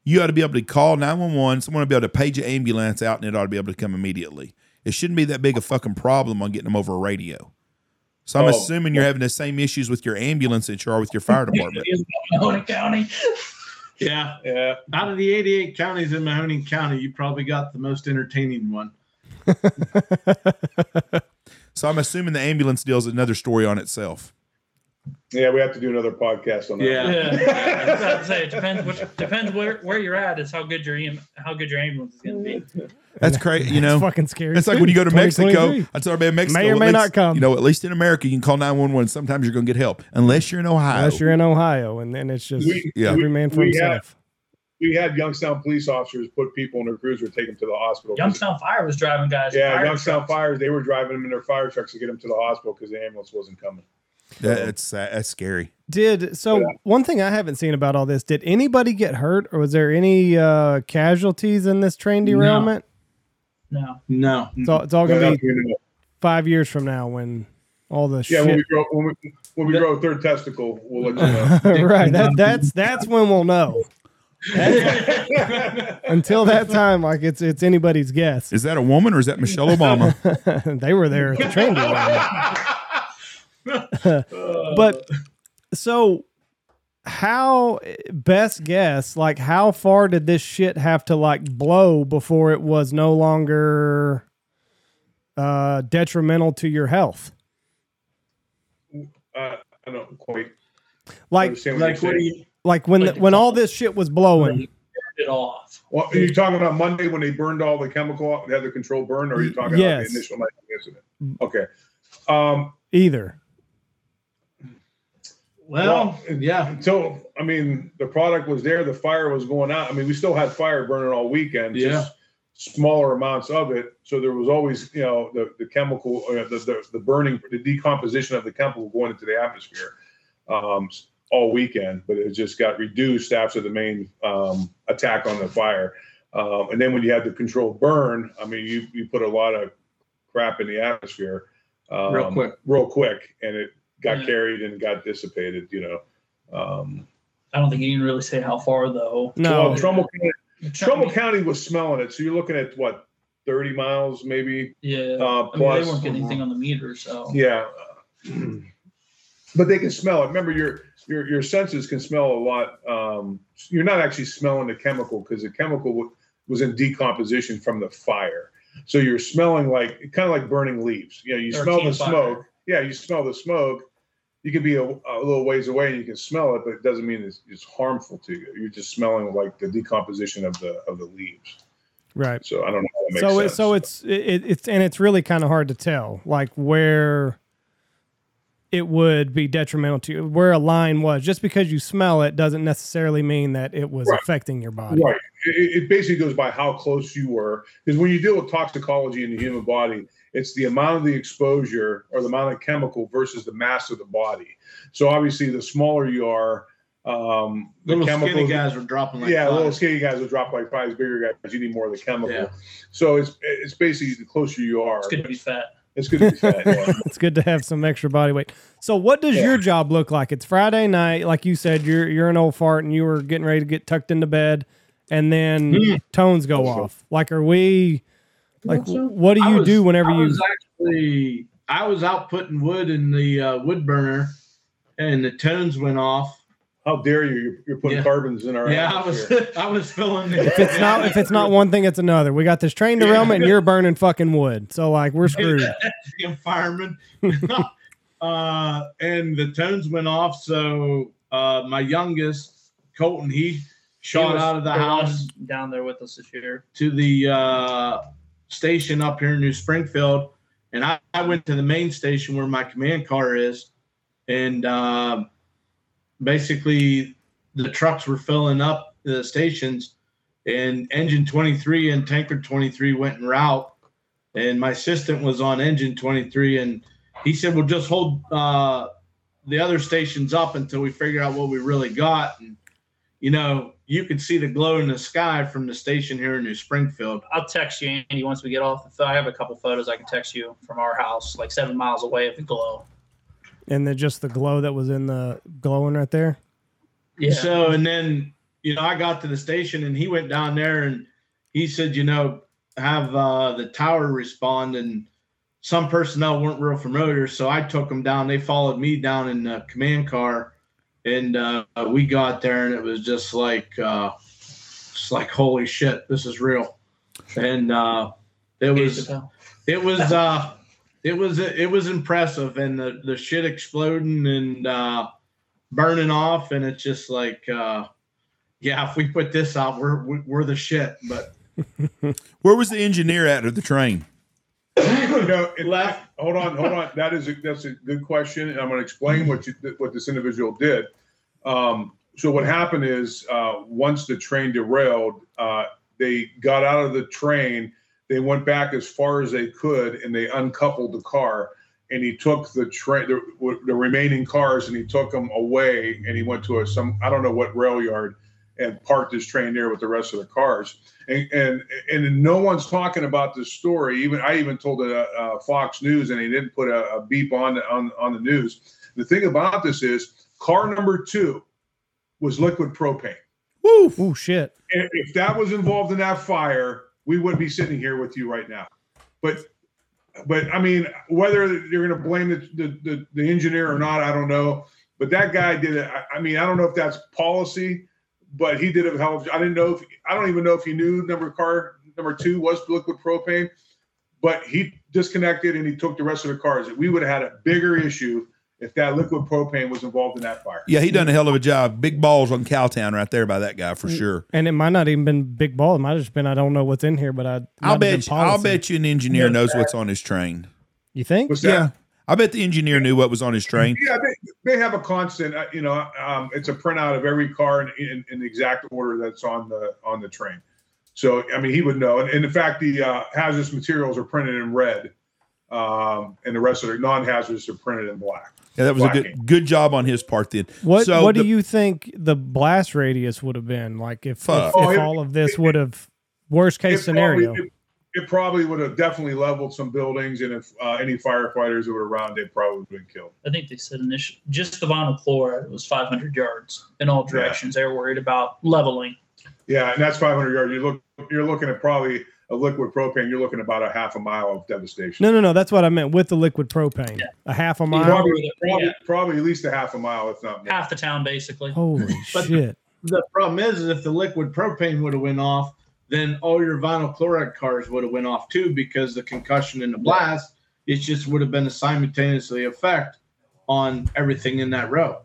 you ought to be able to call nine one one. Someone will be able to page an ambulance out, and it ought to be able to come immediately. It shouldn't be that big a fucking problem on getting them over a radio. So I'm Oh. assuming you're having the same issues with your ambulance that you are with your fire (laughs) department. Mahoning County. (laughs) Yeah. Yeah. Out of the 88 counties in Mahoning County, you probably got the most entertaining one. (laughs) So I'm assuming the ambulance deal is another story on itself. Yeah, we have to do another podcast on that. Yeah. Yeah, (laughs) I was about to say it depends. Which depends where, where you're at is how good your EM, how good your ambulance is going to be. That's crazy. You know, it's fucking scary. It's like when you go to Mexico. 2023. I tell everybody in Mexico May or may least- not come. You know, at least in America, you can call nine one one. Sometimes you're going to get help, unless you're in Ohio. Unless you're in Ohio, and then it's just We- Yeah. every man for we himself. We had Youngstown police officers put people in a cruiser, take them to the hospital. Youngstown Fire was driving guys. Yeah, fire Youngstown trucks. fires. They were driving them in their fire trucks to get them to the hospital because the ambulance wasn't coming. That- that's that's scary. Did so? Yeah. One thing I haven't seen about all this: Did anybody get hurt, or was there any uh, casualties in this train derailment? No. No. It's all, it's all gonna that's be when five years from now when all the yeah, when we grow when we, when we grow a third testicle, we'll let you know. (laughs) right. That, that's that's when we'll know. (laughs) Until that time, like it's it's anybody's guess. Is that a woman or is that Michelle Obama? (laughs) they were there at the train derailment. (laughs) but so how best guess like how far did this shit have to like blow before it was no longer uh detrimental to your health uh, I don't quite like Like, what you, like when Like the, when all this shit was blowing it off. Well, are you talking about Monday when they burned all the chemical, out, they had the control burn, or are you talking Yes. about the initial night incident? Okay. Um, either well, Well, yeah. until I mean, the product was there, the fire was going out. I mean, we still had fire burning all weekend, just smaller amounts of it. So there was always, you know, the the chemical, uh, the, the the burning, the decomposition of the chemical going into the atmosphere um, all weekend. But it just got reduced after the main um, attack on the fire. Um, and then when you had the controlled burn, I mean, you you put a lot of crap in the atmosphere um, Real quick. real quick, and it got Yeah. carried and got dissipated. You know. Um, I don't think you can really say how far though. no well, Trumbull, County, Trumbull County was smelling it, so you're looking at what 30 miles, maybe. Yeah. Uh, I mean, plus, they weren't getting anything on the meter, so yeah, but they can smell it. Remember, your your your senses can smell a lot. Um, you're not actually smelling the chemical because the chemical w- was in decomposition from the fire. So you're smelling like kind of like burning leaves. You know, you Or smell the campfire. smoke. Yeah, you smell the smoke. You can be a, a little ways away and you can smell it, but it doesn't mean it's, it's harmful to you. You're just smelling like the decomposition of the of the leaves. right So I don't know how that makes so it, so it's it, it's and it's really kind of hard to tell like where it would be detrimental to you where a line was just because you smell it doesn't necessarily mean that it was Right. affecting your body Right. It, it basically goes by how close you were. Because when you deal with toxicology in the human body, It's the amount of the exposure or the amount of chemical versus the mass of the body. So obviously, the smaller you are, um, the Little skinny guys are dropping like yeah, little skinny guys will drop like flies. Bigger guys, you need more of the chemical. Yeah. So it's it's basically the closer you are, It's good to be fat. it's good to be fat. yeah. (laughs) it's good to have some extra body weight. So, what does Yeah. your job look like? It's Friday night, like you said. You're you're an old fart, and you were getting ready to get tucked into bed, and then Hmm. tones go off. Like, are we? Like, so. what do you was- do whenever I you? was actually I was out putting wood in the uh, wood burner, and the tones went off. How dare you? You're, you're putting Yeah. carbons in our Yeah, I was atmosphere. (laughs) I was filling. The, If it's not if it's not one thing, it's another. We got this train derailment, and you're burning fucking wood. So, like, we're screwed. (laughs) the fireman. (laughs) uh, and the tones went off. So uh, my youngest, Colton, he He shot was out of the house down there with us this year. to the uh, station up here in New Springfield. And I, I went to the main station where my command car is. And um basically, the trucks were filling up the stations, and engine 23 and tanker 23 went en route. And my assistant was on engine 23, and he said, Well, just hold uh, the other stations up until we figure out what we really got. And, you know, you could see the glow in the sky from the station here in New Springfield. I'll text you, Andy, once we get off the phone. I have a couple photos I can text you from our house, like seven miles away of the glow. And then just the glow that was in the glowing right there. Yeah. So, and then, you know, I got to the station and he went down there and he said, you know, have uh, the tower respond. And some personnel weren't real familiar. So I took them down. They followed me down in the command car. And uh, we got there and it was just like, uh, it's like, holy shit, this is real. And uh, it was, it was uh it was it was impressive and the the shit exploding and uh burning off and it's just like uh yeah if we put this out we're we're we're the shit but (laughs) Where was the engineer at of the train? You know, it, Left. Hold on, hold on. That is a, that's a good question, and I'm going to explain what you, what this individual did. Um, so what happened is uh, once the train derailed, uh, they got out of the train. They went back as far as they could, and they uncoupled the car. And he took the train, the, the remaining cars, and he took them away. And he went to a some I don't know what rail yard, and parked his train there with the rest of the cars and and and no one's talking about this story. Even I even told it uh, uh, Fox News, and he didn't put a, a beep on the, on on the news. The thing about this is, car number two was liquid propane. Woo! Oh shit! And if that was involved in that fire, we wouldn't be sitting here with you right now. But but I mean, whether you're going to blame the, the the the engineer or not, I don't know. But that guy did it. I, I mean, I don't know if that's policy but he did a hell of. I didn't know if I don't even know if he knew number car number two was liquid propane, but he disconnected and he took the rest of the cars. We would have had a bigger issue if that liquid propane was involved in that fire. Yeah, he done a hell of a job. Big balls on Cowtown right there by that guy Mm. for sure. And it might not even been big ball. It might have just been I don't know what's in here, but I. I'll bet. You, I'll bet you an engineer knows what's on his train. You think? What's that? Yeah, I bet the engineer knew what was on his train. Yeah, they, they have a constant. Uh, you know, um, it's a printout of every car in, in, in the exact order that's on the on the train. So I mean, he would know. And, and in fact, the uh, hazardous materials are printed in red, um, and the rest of the non-hazardous are printed in black. Yeah, that was a Blacking. good good job on his part. Then What So What the- do you think the blast radius would have been like if if, Fuck. Oh, if it- all of this would have worst case It scenario? Probably, it, it probably would have definitely leveled some buildings, and if uh, any firefighters that were around, they probably would have been killed. I think they said initially just the vinyl chloride was 500 yards in all directions. They were worried about leveling. Yeah, and that's 500 yards. You look, you're looking at probably a liquid propane. You're looking about a half a mile of devastation. no, no, no. That's what I meant with the liquid propane. Yeah. A half a mile. Probably, probably, Yeah. probably at least a half a mile, if not more. Half the town, basically. Holy (laughs) But- shit! the problem is, is if the liquid propane would have went off then all your vinyl chloride cars would have went off too because the concussion and the blast it just would have been a simultaneously effect on everything in that row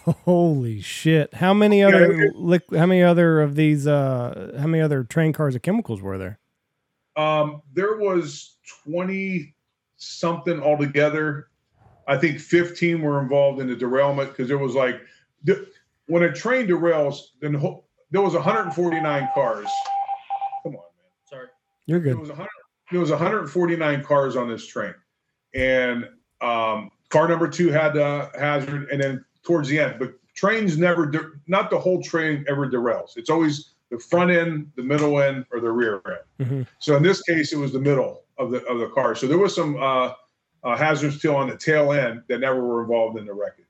(laughs) Holy shit! How many other it- How many other of these? Uh, how many other train cars of chemicals were there? Um, there was 20 something altogether. I think 15 were involved in the derailment because there was like, when a train derails, then there was 149 cars. Come on, man. Sorry. You're There good. was 100, there was 149 cars on this train, and um, car number two had a hazard, and then towards the end, but trains never, de- not the whole train ever derails. It's always the front end, the middle end, or the rear end. Mhm. So in this case, it was the middle of the of the car. So there was some uh, uh, hazards still on the tail end that never were involved in the wreckage.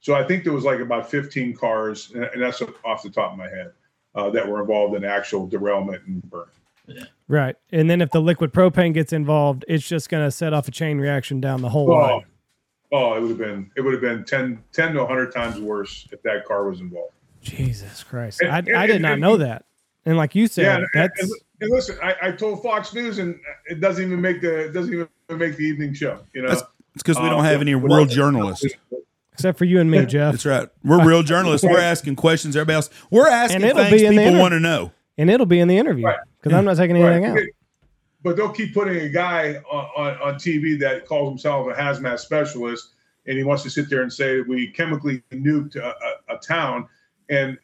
So I think there was like about 15 cars, and and that's off the top of my head, uh, that were involved in actual derailment and burn. Right. And then if the liquid propane gets involved, it's just going to set off a chain reaction down the whole Oh, line. oh, it would have been it would have been 10, 10 to 100 times worse if that car was involved. Jesus Christ. And- I, and- I did and- not and- know that. And like you said, Yeah, that's and, and listen, I, I told Fox News, and it doesn't even make the it doesn't even make the evening show. You know, That's- It's because we don't um, have any real journalists. except for you and me, Jeff. That's right. We're real journalists. We're asking questions. Everybody else, we're asking And it'll things be in people inter- want to know. And it'll be in the interview Right. Because I'm not taking anything out. But they'll keep putting a guy on, on, on TV that calls himself a hazmat specialist, and he wants to sit there and say we chemically nuked a, a, a town, and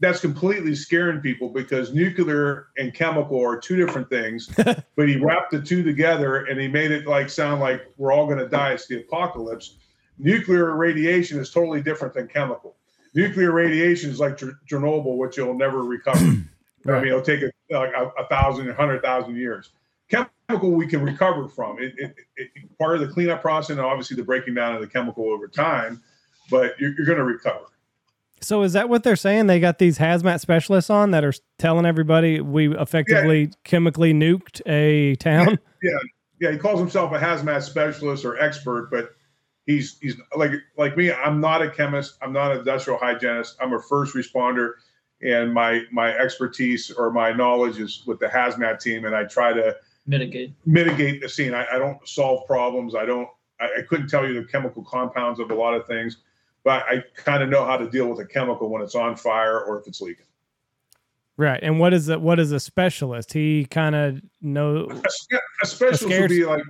that's completely scaring people because nuclear and chemical are two different things. (laughs) but he wrapped the two together, and he made it like sound like we're all going to die. It's the apocalypse. Nuclear radiation is totally different than chemical. Nuclear radiation is like Cher- Chernobyl, which you'll never recover. (clears throat) I mean, it'll take a, like a, a thousand, a hundred thousand years. Chemical we can recover from. It, it, it, part of the cleanup process, and obviously the breaking down of the chemical over time, but you're, you're going to recover. So is that what they're saying? They got these hazmat specialists on that are telling everybody we effectively chemically nuked a town? (laughs) Yeah, yeah, he calls himself a hazmat specialist or expert, but he's he's like like me. I'm not a chemist. I'm not an industrial hygienist. I'm a first responder, and my my expertise or my knowledge is with the hazmat team, and I try to Mitigate. mitigate the scene. I, I don't solve problems. I don't. I, I couldn't tell you the chemical compounds of a lot of things, but I kind of know how to deal with a chemical when it's on fire or if it's leaking. Right. And what is a, what is a specialist? He kind of know A, spe- a specialist would be like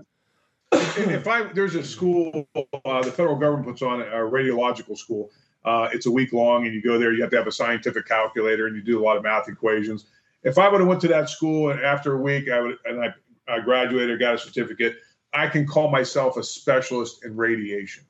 if if I there's a school uh, the federal government puts on a radiological school. Uh, it's a week long, and you go there. You have to have a scientific calculator, and you do a lot of math equations. If I would have went to that school, and after a week, I would and I, I graduated, got a certificate. I can call myself a specialist in radiation.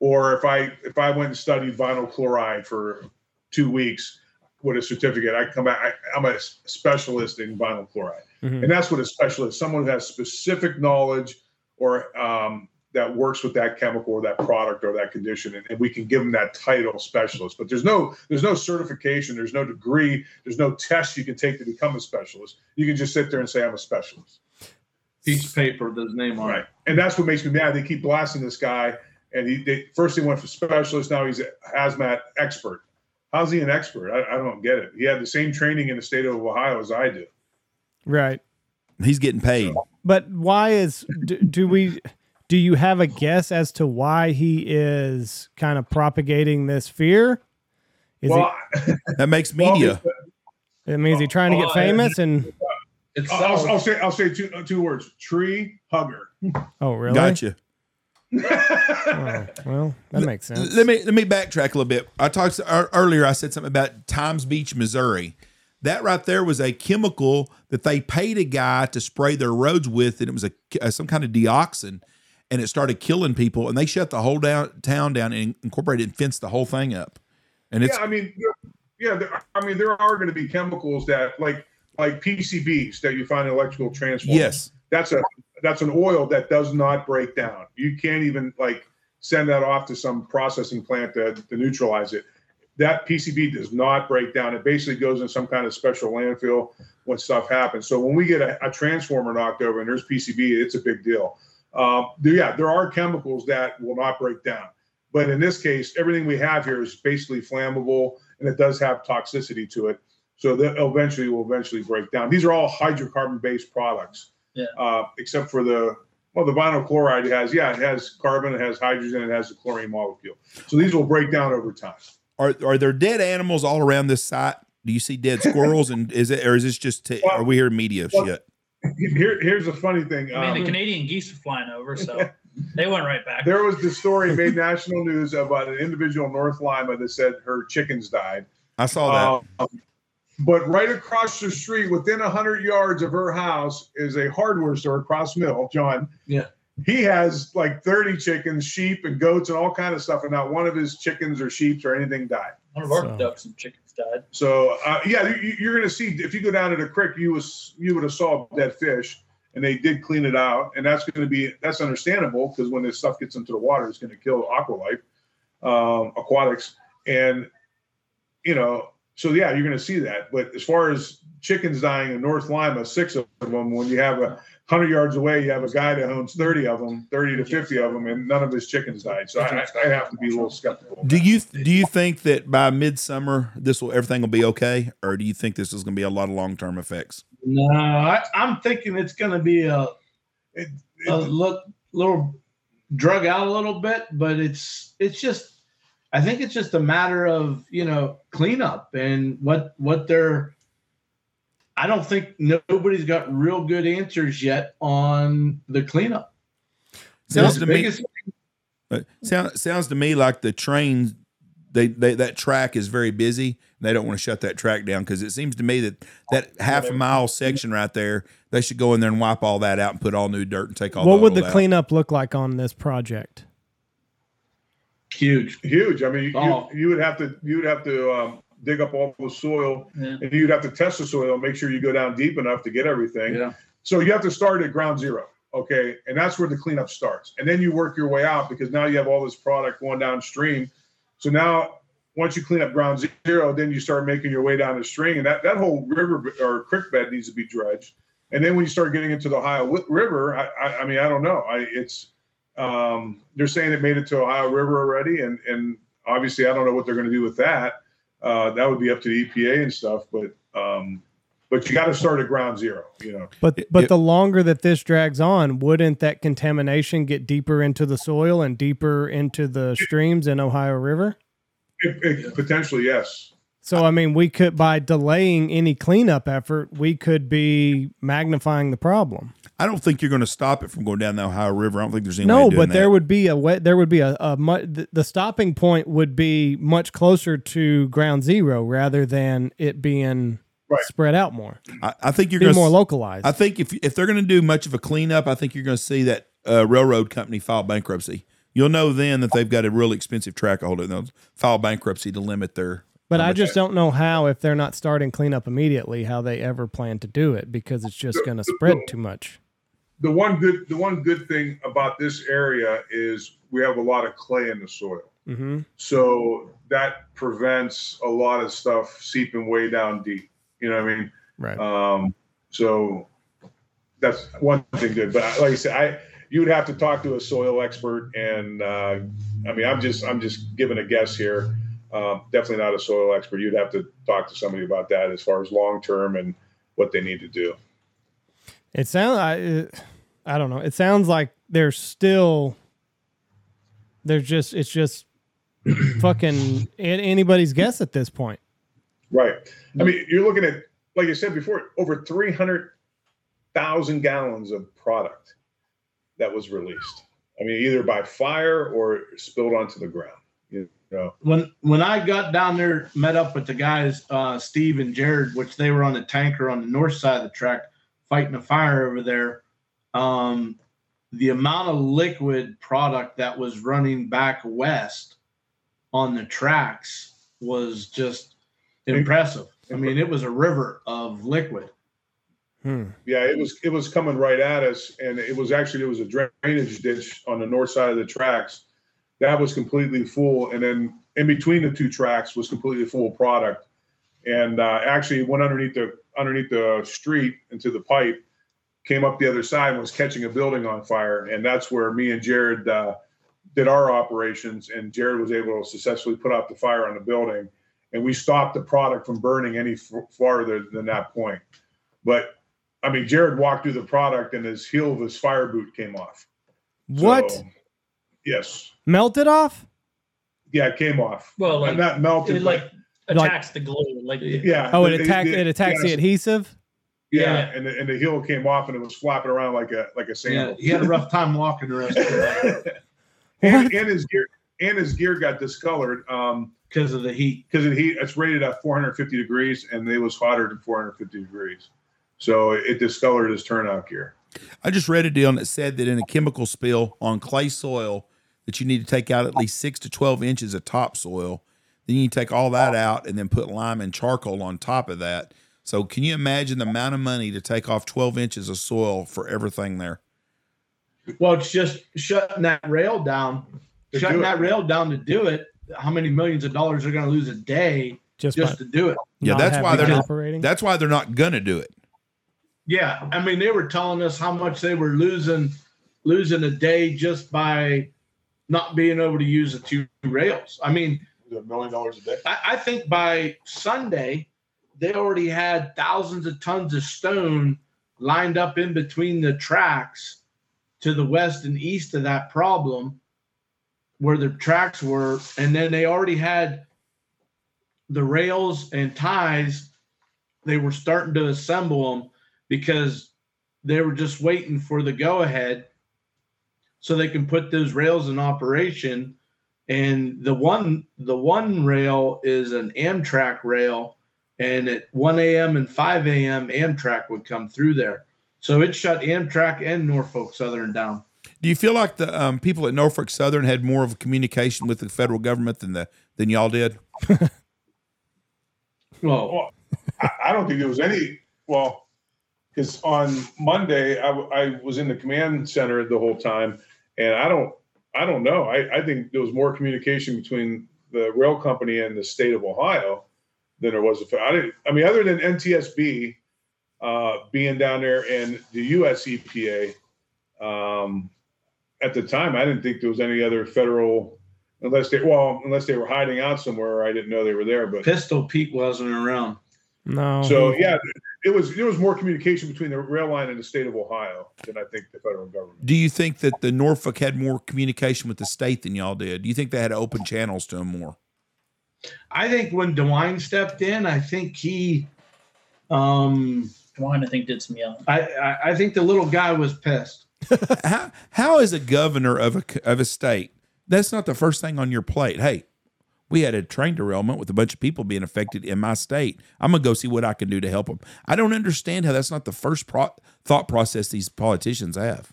Or if I if I went and studied vinyl chloride for two weeks with a certificate, I come back. I, I'm a specialist in vinyl chloride. Mhm. And that's what a specialist, someone who has specific knowledge or um, that works with that chemical or that product or that condition, and, and we can give them that title specialist. But there's no there's no certification, there's no degree, there's no test you can take to become a specialist. You can just sit there and say I'm a specialist. Piece of paper with his name on Right. it. And that's what makes me mad. They keep blasting this guy, and he they, first he went for specialist, now he's a hazmat expert. How's he an expert? I, I don't get it. He had the same training in the state of Ohio as I do. right. He's getting paid. But why is do, do we do you have a guess as to why he is kind of propagating this fear? Is well, (laughs) That makes media. it means he's trying to get famous and It's I'll, I'll- I'll say I'll say two uh, two words: tree hugger. oh really? Gotcha. (laughs) Oh, well, that makes sense. Let me let me backtrack a little bit. I talked ear- earlier. I said something about Times Beach, Missouri. That right there was a chemical that they paid a guy to spray their roads with, and it was a uh, some kind of dioxin, and it started killing people. And they shut the whole down, town down and incorporated and fenced the whole thing up. And it's yeah, I mean, there- yeah, there, I mean, there are going to be chemicals that like like PCBs that you find in electrical transformers. yes, that's a that's an oil that does not break down. You can't even like send that off to some processing plant to, to neutralize it. That PCB does not break down. It basically goes in some kind of special landfill when stuff happens. So when we get a, a transformer knocked over and there's PCB, it's a big deal. Um, there- yeah, there are chemicals that will not break down, but in this case, everything we have here is basically flammable and it does have toxicity to it. So that eventually will eventually break down. These are all hydrocarbon-based products uh, except for the well, the vinyl chloride has yeah, it has carbon, it has hydrogen, it has a chlorine molecule. So these will break down over time. are are there dead animals all around this site? Do you see dead squirrels? And is it or is this just t- are we hearing media Well, shit? Here, here's a funny thing. I mean, Um, the Canadian geese were flying over, so (laughs) they went right back. there was this story made (laughs) national news about an individual in North Lima that said her chickens died. I saw that. Um, But right across the street, within hundred yards of her house, is a hardware store across the Mill. John. Yeah. He has like thirty chickens, sheep, and goats, and all kind of stuff, and not one of his chickens or sheep or anything died. One of our So- ducks and chickens died. So uh, yeah, you, you're going to see if you go down to the creek, you was you would have saw dead fish, and they did clean it out, and that's going to be that's understandable because when this stuff gets into the water, it's going to kill aqualife, um, aquatics, and you know, so yeah, you're going to see that. But as far as chickens dying in North Lima, six of them, when you have a hundred yards away, you have a guy that owns thirty of them, thirty to fifty of them, and none of his chickens died. So I, I have to be a little skeptical. Do you do you think that by midsummer this will everything will be okay, or do you think this is going to be a lot of long term effects? No, I, I'm thinking it's going to be a, It, a look, little drug out a little bit, but it's it's just I think it's just a matter of you know cleanup and what what they're. I don't think nobody's got real good answers yet on the cleanup. Sounds to me biggest- sound, sounds to me like the train they, they that track is very busy. And they don't want to shut that track down because it seems to me that that half a mile section right there they should go in there and wipe all that out and put all new dirt and take all. what would the out. cleanup look like on this project? huge. huge. I mean, you, Oh. you would have to you would have to um, dig up all the soil, Yeah. and you'd have to test the soil, make sure you go down deep enough to get everything. Yeah. So you have to start at ground zero, okay, and that's where the cleanup starts, and then you work your way out because now you have all this product going downstream. So now, once you clean up ground zero, then you start making your way down the stream, and that that whole river or creek bed needs to be dredged. And then when you start getting into the Ohio River, I, I, I mean, I don't know. I it's um, they're saying it made it to Ohio River already, and and obviously I don't know what they're going to do with that. Uh, that would be up to the EPA and stuff, but um, but you got to start at ground zero. You know, But but it- the longer that this drags on, wouldn't that contamination get deeper into the soil and deeper into the streams in Ohio River? it, it, potentially yes. So I mean, we could by delaying any cleanup effort, we could be magnifying the problem. I don't think you're going to stop it from going down the Ohio River. I don't think there's any way No, but there that. would be a way, there would be a, a mu- the, the stopping point would be much closer to ground zero rather than it being Right. spread out more, I, I think you're gonna be more to. localized. I think if if they're going to do much of a cleanup, I think you're going to see that uh, railroad company file bankruptcy. You'll know then that they've got a really expensive track to hold it. They'll file bankruptcy to limit their. But I just don't know how, if they're not starting cleanup immediately, how they ever plan to do it because it's just going to spread too much. The one good the one good thing about this area is we have a lot of clay in the soil. hmm So that prevents a lot of stuff seeping way down deep. You know what I mean? Right. Um, so that's one thing good. But like I said, I you would have to talk to a soil expert, and uh, I mean, I'm just I'm just giving a guess here. Uh, definitely not a soil expert. You'd have to talk to somebody about that as far as long term and what they need to do. It sounds. I, I don't know. It sounds like there's still. There's just. It's just. (clears throat) fucking anybody's guess at this point. Right. I mean, you're looking at, like I said before, over 300,000 gallons of product that was released. I mean, either by fire or spilled onto the ground. You when when I got down there, met up with the guys, uh, Steve and Jared, which they were on the tanker on the north side of the track, fighting a fire over there. Um, the amount of liquid product that was running back west on the tracks was just impressive. I mean, it was a river of liquid. Hmm. yeah, it was it was coming right at us, and it was actually there was a drainage ditch on the north side of the tracks that was completely full, and then in between the two tracks was completely full product, and uh, actually went underneath the underneath the street into the pipe, came up the other side and was catching a building on fire, and that's where me and Jared uh, did our operations, and Jared was able to successfully put out the fire on the building, and we stopped the product from burning any f- farther than that point, but. I mean, Jared walked through the product and his heel of his fire boot came off. What? So, yes. melted off? Yeah, it came off. Well, like I'm not melted. it like, like Like- attacks the glue. Like yeah. Oh, it the- attacked. the- It attacks the adhesive. Yeah, Yeah. and the, and the heel came off and it was flapping around like a like a Yeah, sandal. he had a rough time walking the rest of the day. (laughs) and, and his gear and his gear got discolored. Um, because of the heat. because it heat it's rated at 450 degrees and it was hotter than 450 degrees so it discolored his turnout gear I just read a deal that said that in a chemical spill on clay soil, that you need to take out at least six to twelve inches of topsoil. Then you take all that out and then put lime and charcoal on top of that. So can you imagine the amount of money to take off twelve inches of soil for everything there? Well, it's just shutting that rail down, shutting do that rail down to do it. How many millions of dollars they're going to lose a day Just, just to do it? Yeah, that's why they're not- operating. That's why they're not gonna do it. Yeah, I mean they were telling us how much they were losing losing a day just by not being able to use the two rails. I mean, a million dollars a day? I, I think by Sunday they already had thousands of tons of stone lined up in between the tracks to the west and east of that problem where the tracks were. And then they already had the rails and ties. They were starting to assemble them because they were just waiting for the go ahead so they can put those rails in operation. And the one the one rail is an amtrak rail and at 1 a.m and 5 a.m amtrak would come through there. So it shut amtrak and norfolk southern down. Do you feel like the um, people at Norfolk Southern had more of a communication with the federal government than the than y'all did? (laughs) well I, I don't think there was any well because on monday I was in the command center the whole time and i don't i don't know. I, I think there was more communication between the rail company and the state of ohio than there was i didn't i mean other than ntsb uh, being down there and the us epa um, at the time i didn't think there was any other federal unless they well unless they were hiding out somewhere i didn't know they were there but. Pistol pete wasn't around no. so yeah, it was there was more communication between the rail line and the state of Ohio than I think the federal government. Do you think that the Norfolk had more communication with the state than y'all did? Do you think they had open channels to them more? i think when dewine stepped in i think he um DeWine, I think, did some yelling. I, I i think the little guy was pissed (laughs) how, how is a governor of a of a state? That's not the first thing on your plate. Hey, we had a train derailment with a bunch of people being affected in my state. I'm gonna go see what I can do to help them. I don't understand how that's not the first pro- thought process these politicians have.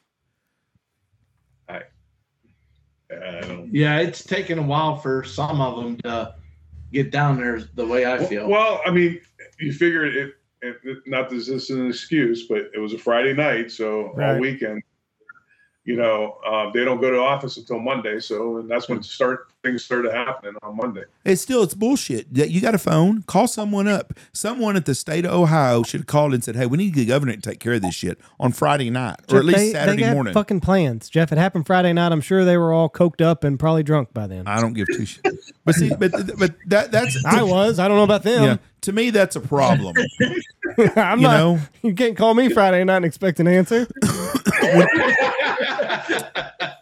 I don't. yeah it's taken a while for some of them to get down there the way i feel Well, I mean, you figure it, it. Not that this is an excuse, but it was a Friday night, so all weekend. You know, uh, they don't go to office until Monday, so and that's when start things started happening on Monday. It's still it's bullshit. That You got a phone, call someone up. Someone at the state of Ohio should have called and said, "Hey, we need the governor to take care of this shit on Friday night or at least they, Saturday they had morning." fucking plans. Jeff, it happened Friday night. I'm sure they were all coked up and probably drunk by then. I don't give two shits. But see, but but that that's I was. I don't know about yeah. Them. To me, that's a problem. (laughs) I'm you not. know, You can't call me Friday night and expect an answer. (laughs)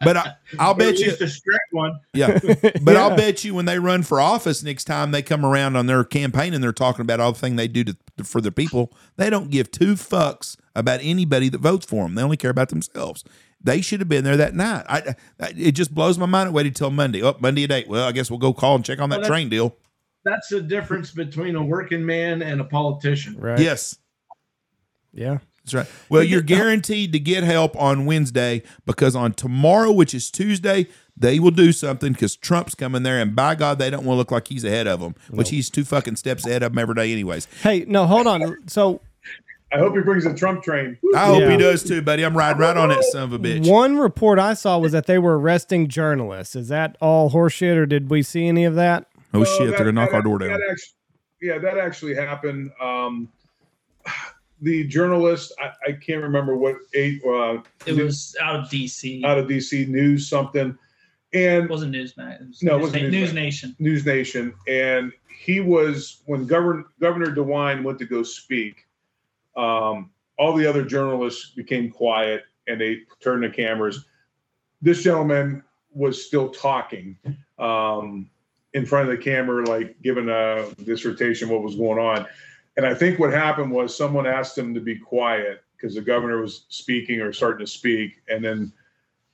but I, I'll bet you, strict one yeah. But (laughs) Yeah. I'll bet you when they run for office next time they come around on their campaign and they're talking about all the thing they do to, for their people, they don't give two fucks about anybody that votes for them. They only care about themselves. They should have been there that night. I, I it just blows my mind. I waited till Monday. Oh, Monday at eight. Well, I guess we'll go call and check on that Well, train deal. That's the difference between a working man and a politician Right. Yes. Yeah. That's right. Well, you're guaranteed to get help on Wednesday because on tomorrow, which is Tuesday, they will do something because Trump's coming there, and by God, they don't want to look like he's ahead of them, which he's two fucking steps ahead of them every day, anyways. Hey, no, hold on. So I hope he brings the Trump train. I hope Yeah. he does too, buddy. I'm riding right on that son of a bitch. one report I saw was that they were arresting journalists. Is that all horseshit, or did we see any of that? Oh Well, shit, that- they're gonna knock that- our door down. that actu- yeah, that actually happened. Um, the journalist, I, I can't remember what eight uh, It was out of DC. out of DC News something, and it wasn't Newsmax. It was No, it News, wasn't News Nation. News Nation, and he was when Governor Governor DeWine went to go speak. Um, all the other journalists became quiet and they turned the cameras. This gentleman was still talking um, in front of the camera, like giving a dissertation what was going on. And I think what happened was someone asked him to be quiet because the governor was speaking or starting to speak, and then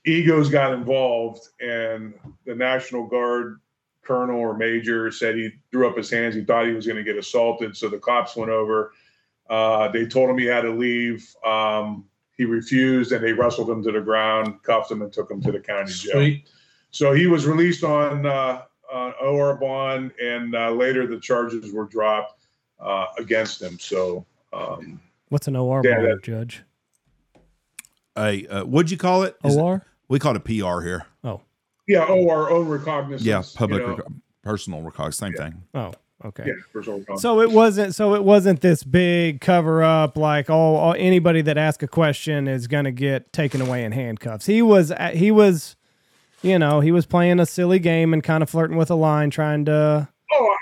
egos got involved, and the National Guard colonel or major said he threw up his hands. He thought he was going to get assaulted. So the cops went over. Uh, they told him he had to leave. Um, he refused, and they wrestled him to the ground, cuffed him, and took him to the county jail. Sweet. So he was released on uh, uh, OR bond, and uh, later the charges were dropped uh, against him. So um, What's an OR Yeah, bond, that- Judge? A uh, what'd you call it? Is it- OR? we call it a PR here. Oh, yeah, OR own recognizance. Yeah, public you know. reco- personal record, same thing. oh, okay. Yeah, personal recognizance. So it wasn't. So it wasn't this big cover up. Like, oh, all, anybody that asks a question is gonna get taken away in handcuffs. He was. He was. You know, he was playing a silly game and kind of flirting with a line, trying to. Oh,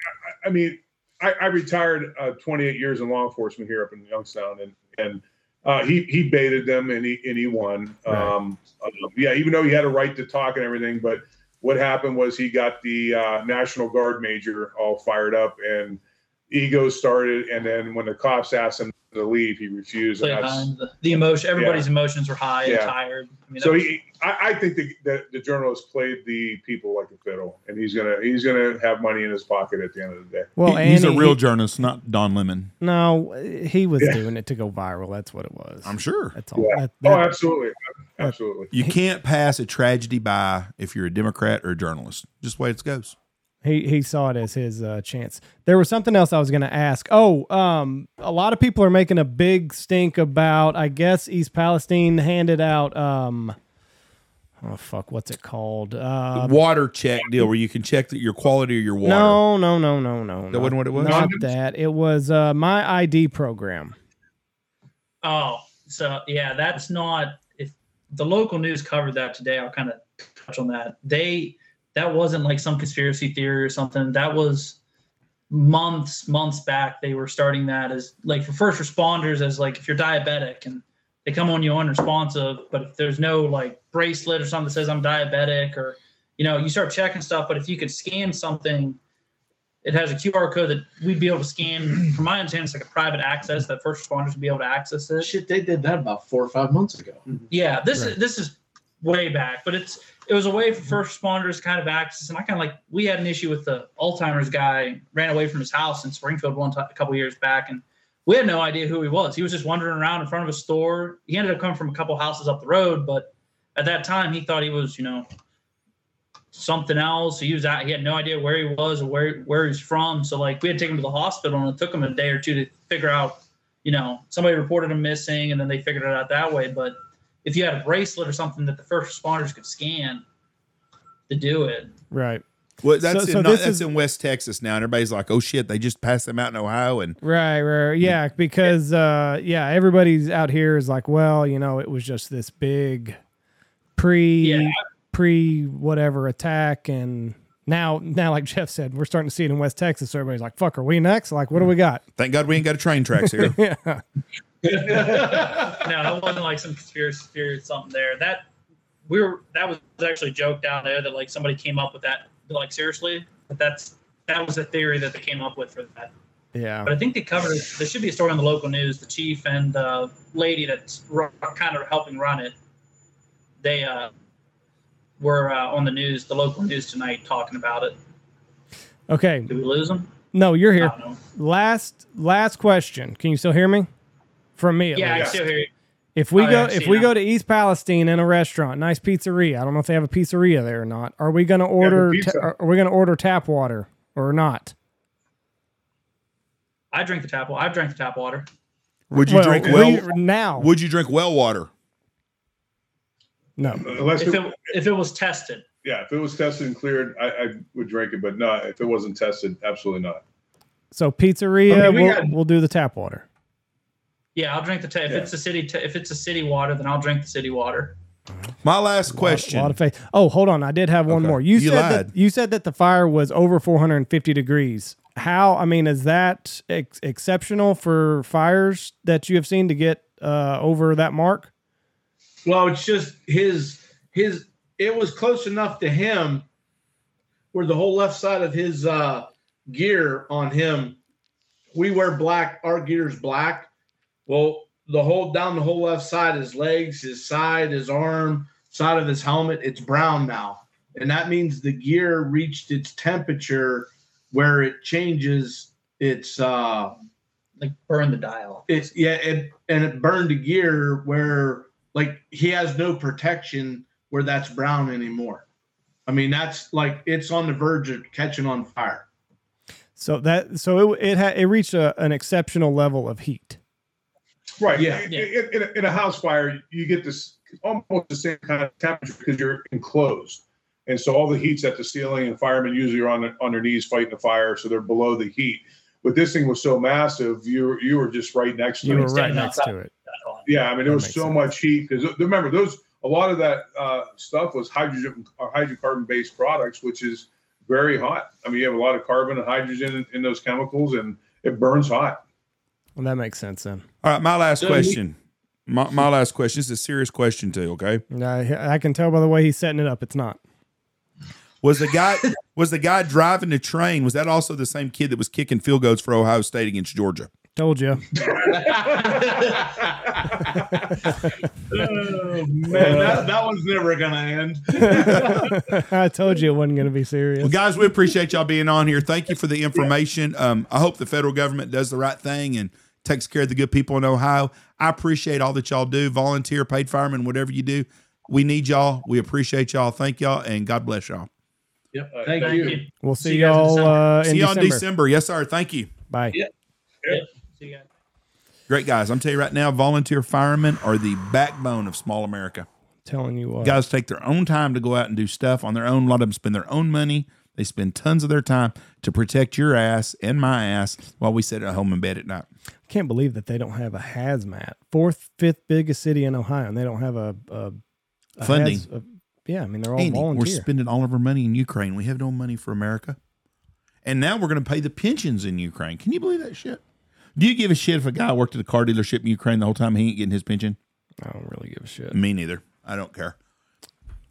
I, I mean, I, I retired uh, 28 years in law enforcement here up in Youngstown, and and uh, he he baited them and he and he won. Right. Um, uh, yeah, even though he had a right to talk and everything, but what happened was he got the uh, National Guard major all fired up, and ego started. And then when the cops asked him to leave, he refused. And that's, the, the emotion. Everybody's emotions were high Yeah. and tired. I mean, so was- he, I, I think the, the the journalist played the people like a fiddle, and he's gonna he's gonna have money in his pocket at the end of the day. Well, He- he's a real he- journalist, not Don Lemon. no, he was Yeah. doing it to go viral. That's what it was. I'm sure. That's all. Yeah. That- Oh, absolutely, uh, absolutely. You can't pass a tragedy by if you're a Democrat or a journalist. Just the way it goes. He he saw it as his uh, chance. There was something else I was going to ask. Oh, um, a lot of people are making a big stink about. I guess East Palestine handed out. Um, oh fuck, what's it called? Uh, water check deal where you can check that your quality of your water. no, no, no, no, no. That not- wasn't what it was? Not that. It was uh, my ID program. Oh, so yeah, that's not if the local news covered that today, I'll kind of touch on that. They that wasn't like some conspiracy theory or something. That was months, months back. They were starting that as like for first responders as like if you're diabetic and they come on you unresponsive, but if there's no like bracelet or something that says I'm diabetic or you know, you start checking stuff, but if you could scan something it has a QR code that we'd be able to scan. From my understanding, it's like a private access that first responders would be able to access it. Shit, they did that about four or five months ago. Mm-hmm. Yeah, this Right. is this is way back, but it's it was a way for first responders kind of access. And I kind of like we had an issue with the Alzheimer's guy ran away from his house in Springfield one time a couple years back, and we had no idea who he was. He was just wandering around in front of a store. He ended up coming from a couple houses up the road, but at that time he thought he was you know something else. He was out. He had no idea where he was or where where he's from. So like we had to take him to the hospital, and it took him a day or two to figure out. You know, somebody reported him missing, and then they figured it out that way. But if you had a bracelet or something that the first responders could scan to do it, Right. Well, that's So- so in, that's is- in West Texas now, and everybody's like, "Oh shit, they just passed them out in Ohio." And Right, right, yeah, because uh, yeah, everybody's out here is like, well, you know, it was just this big pre Yeah. pre whatever attack, and now now like Jeff said, we're starting to see it in West Texas. So everybody's like, fuck, are we next? Like, what do we got? thank God we ain't got a train tracks here. (laughs) yeah, (laughs) no, it wasn't like some conspiracy theory or something there. That we were that was actually a joke down there that like somebody came up with that like seriously, but that's that was a theory that they came up with for that. yeah, But I think they covered it. There should be a story on the local news. The chief and the lady that's ru- kind of helping run it, they uh, were uh, on the news, the local news tonight, talking about it. okay. Did we lose them? No, you're here. Last last question. Can you still hear me? From me, at Yeah, I still hear you. If we Oh, go yeah, if we now. go to East Palestine in a restaurant, nice pizzeria. I don't know if they have a pizzeria there or not. Are we going to order? pizza. ta- are we going to order tap water or not? I drink the tap water. I've drank the tap water. Would you Well, drink we- well? now? Would you drink well water? no. Unless If it, it if it was tested, yeah, if it was tested and cleared, I, I would drink it. But no, if it wasn't tested, absolutely not. So pizzeria, I mean, we we'll, got- we'll do the tap water. Yeah, I'll drink the. Ta- if Yeah. it's a city, ta- if it's a city water, then I'll drink the city water. My last question. A lot of faith. Oh, hold on. I did have one Okay. more. You, You said lied. that you said that the fire was over 450 degrees. How? I mean, is that ex- exceptional for fires that you have seen to get uh, over that mark? Well, it's just his his. It was close enough to him where the whole left side of his uh, gear on him. We wear black. Our gear's black. Well, the whole down the whole left side, his legs, his side, his arm, side of his helmet, it's brown now. and that means the gear reached its temperature where it changes its uh Like burn the dial. it's yeah it and it burned a gear where like he has no protection where that's brown anymore i mean that's like it's on the verge of catching on fire So that so it it, ha, it reached a, an exceptional level of heat. Right. Yeah. In, in, in, a, in a house fire, you get this almost the same kind of temperature because you're enclosed. And so all the heat's at the ceiling, and firemen usually are on, the, on their knees fighting the fire, so they're below the heat. But this thing was so massive, you were, you were just right next to You it. were right next outside. to it. Yeah, I mean, there was so sense. much heat because remember those a lot of that uh, stuff was hydrogen or hydrocarbon based products, which is very hot. I mean, you have a lot of carbon and hydrogen in, in those chemicals, and it burns hot. Well, that makes sense then. All right, my last So question. My, my last question is a serious question too. Okay, I, I can tell by the way he's setting it up. It's not. was the guy (laughs) was the guy driving the train? Was that also the same kid that was kicking field goals for Ohio State against Georgia? Told you. (laughs) oh man that, that was never gonna end (laughs) I told you it wasn't going to be serious. Well, guys, we appreciate y'all being on here. Thank you for the information. Um, I hope the federal government does the right thing and takes care of the good people in Ohio. I appreciate all that y'all do, volunteer, paid firemen, whatever you do. We need y'all. We appreciate y'all. Thank y'all, and God bless y'all. yep Uh, thank, Thank you. you. We'll see, See you guys in y'all December. uh, in See you on December. December. Yes, sir. Thank you. Bye. Yeah. See you guys. Great guys. I'm telling you right now, volunteer firemen are the backbone of small America. Telling you what. Guys take their own time to go out and do stuff on their own. A lot of them spend their own money. They spend tons of their time to protect your ass and my ass while we sit at home in bed at night. I can't believe that they don't have a hazmat. Fourth, fifth biggest city in Ohio, and they don't have a, a, a Funding. haz- a- yeah, I mean they're all Andy, we're spending all of our money in Ukraine. We have no money for America. And now we're going to pay the pensions in Ukraine. Can you believe that shit? Do you give a shit if a guy worked at a car dealership in Ukraine the whole time he ain't getting his pension? I don't really give a shit. Me neither. I don't care.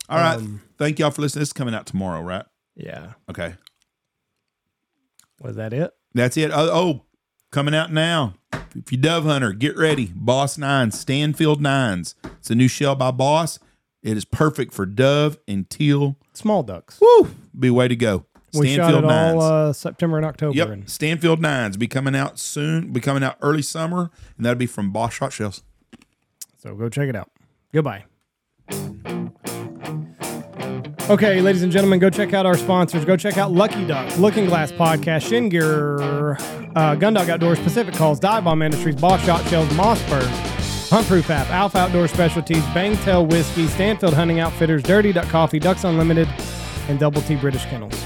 All right. Um, Thank y'all for listening. This is coming out tomorrow, right? Yeah, Okay. was that it? That's it. Oh, oh, coming out now. If you dove hunter, get ready. Boss Nines, Stanfield Nines. It's a new shell by Boss. It is perfect for dove and teal. Small ducks. Woo! Be way to go. We shot it all uh, September and October. Yep. And Stanfield Nines be coming out soon, be coming out early summer, and that'll be from Boss Shot Shells. so go check it out. Goodbye. Okay, ladies and gentlemen, go check out our sponsors. Go check out Lucky Duck, Looking Glass Podcast, Chene Gear, uh, Gundog Outdoors, Pacific Calls, Dive Bomb Industries, Boss Shot Shells, Mossberg, Hunt Proof app, Alpha Outdoor Specialties, Bangtail Whiskey, Stanfield Hunting Outfitters, Dirty Duck Coffee, Ducks Unlimited, and Double T British Kennels.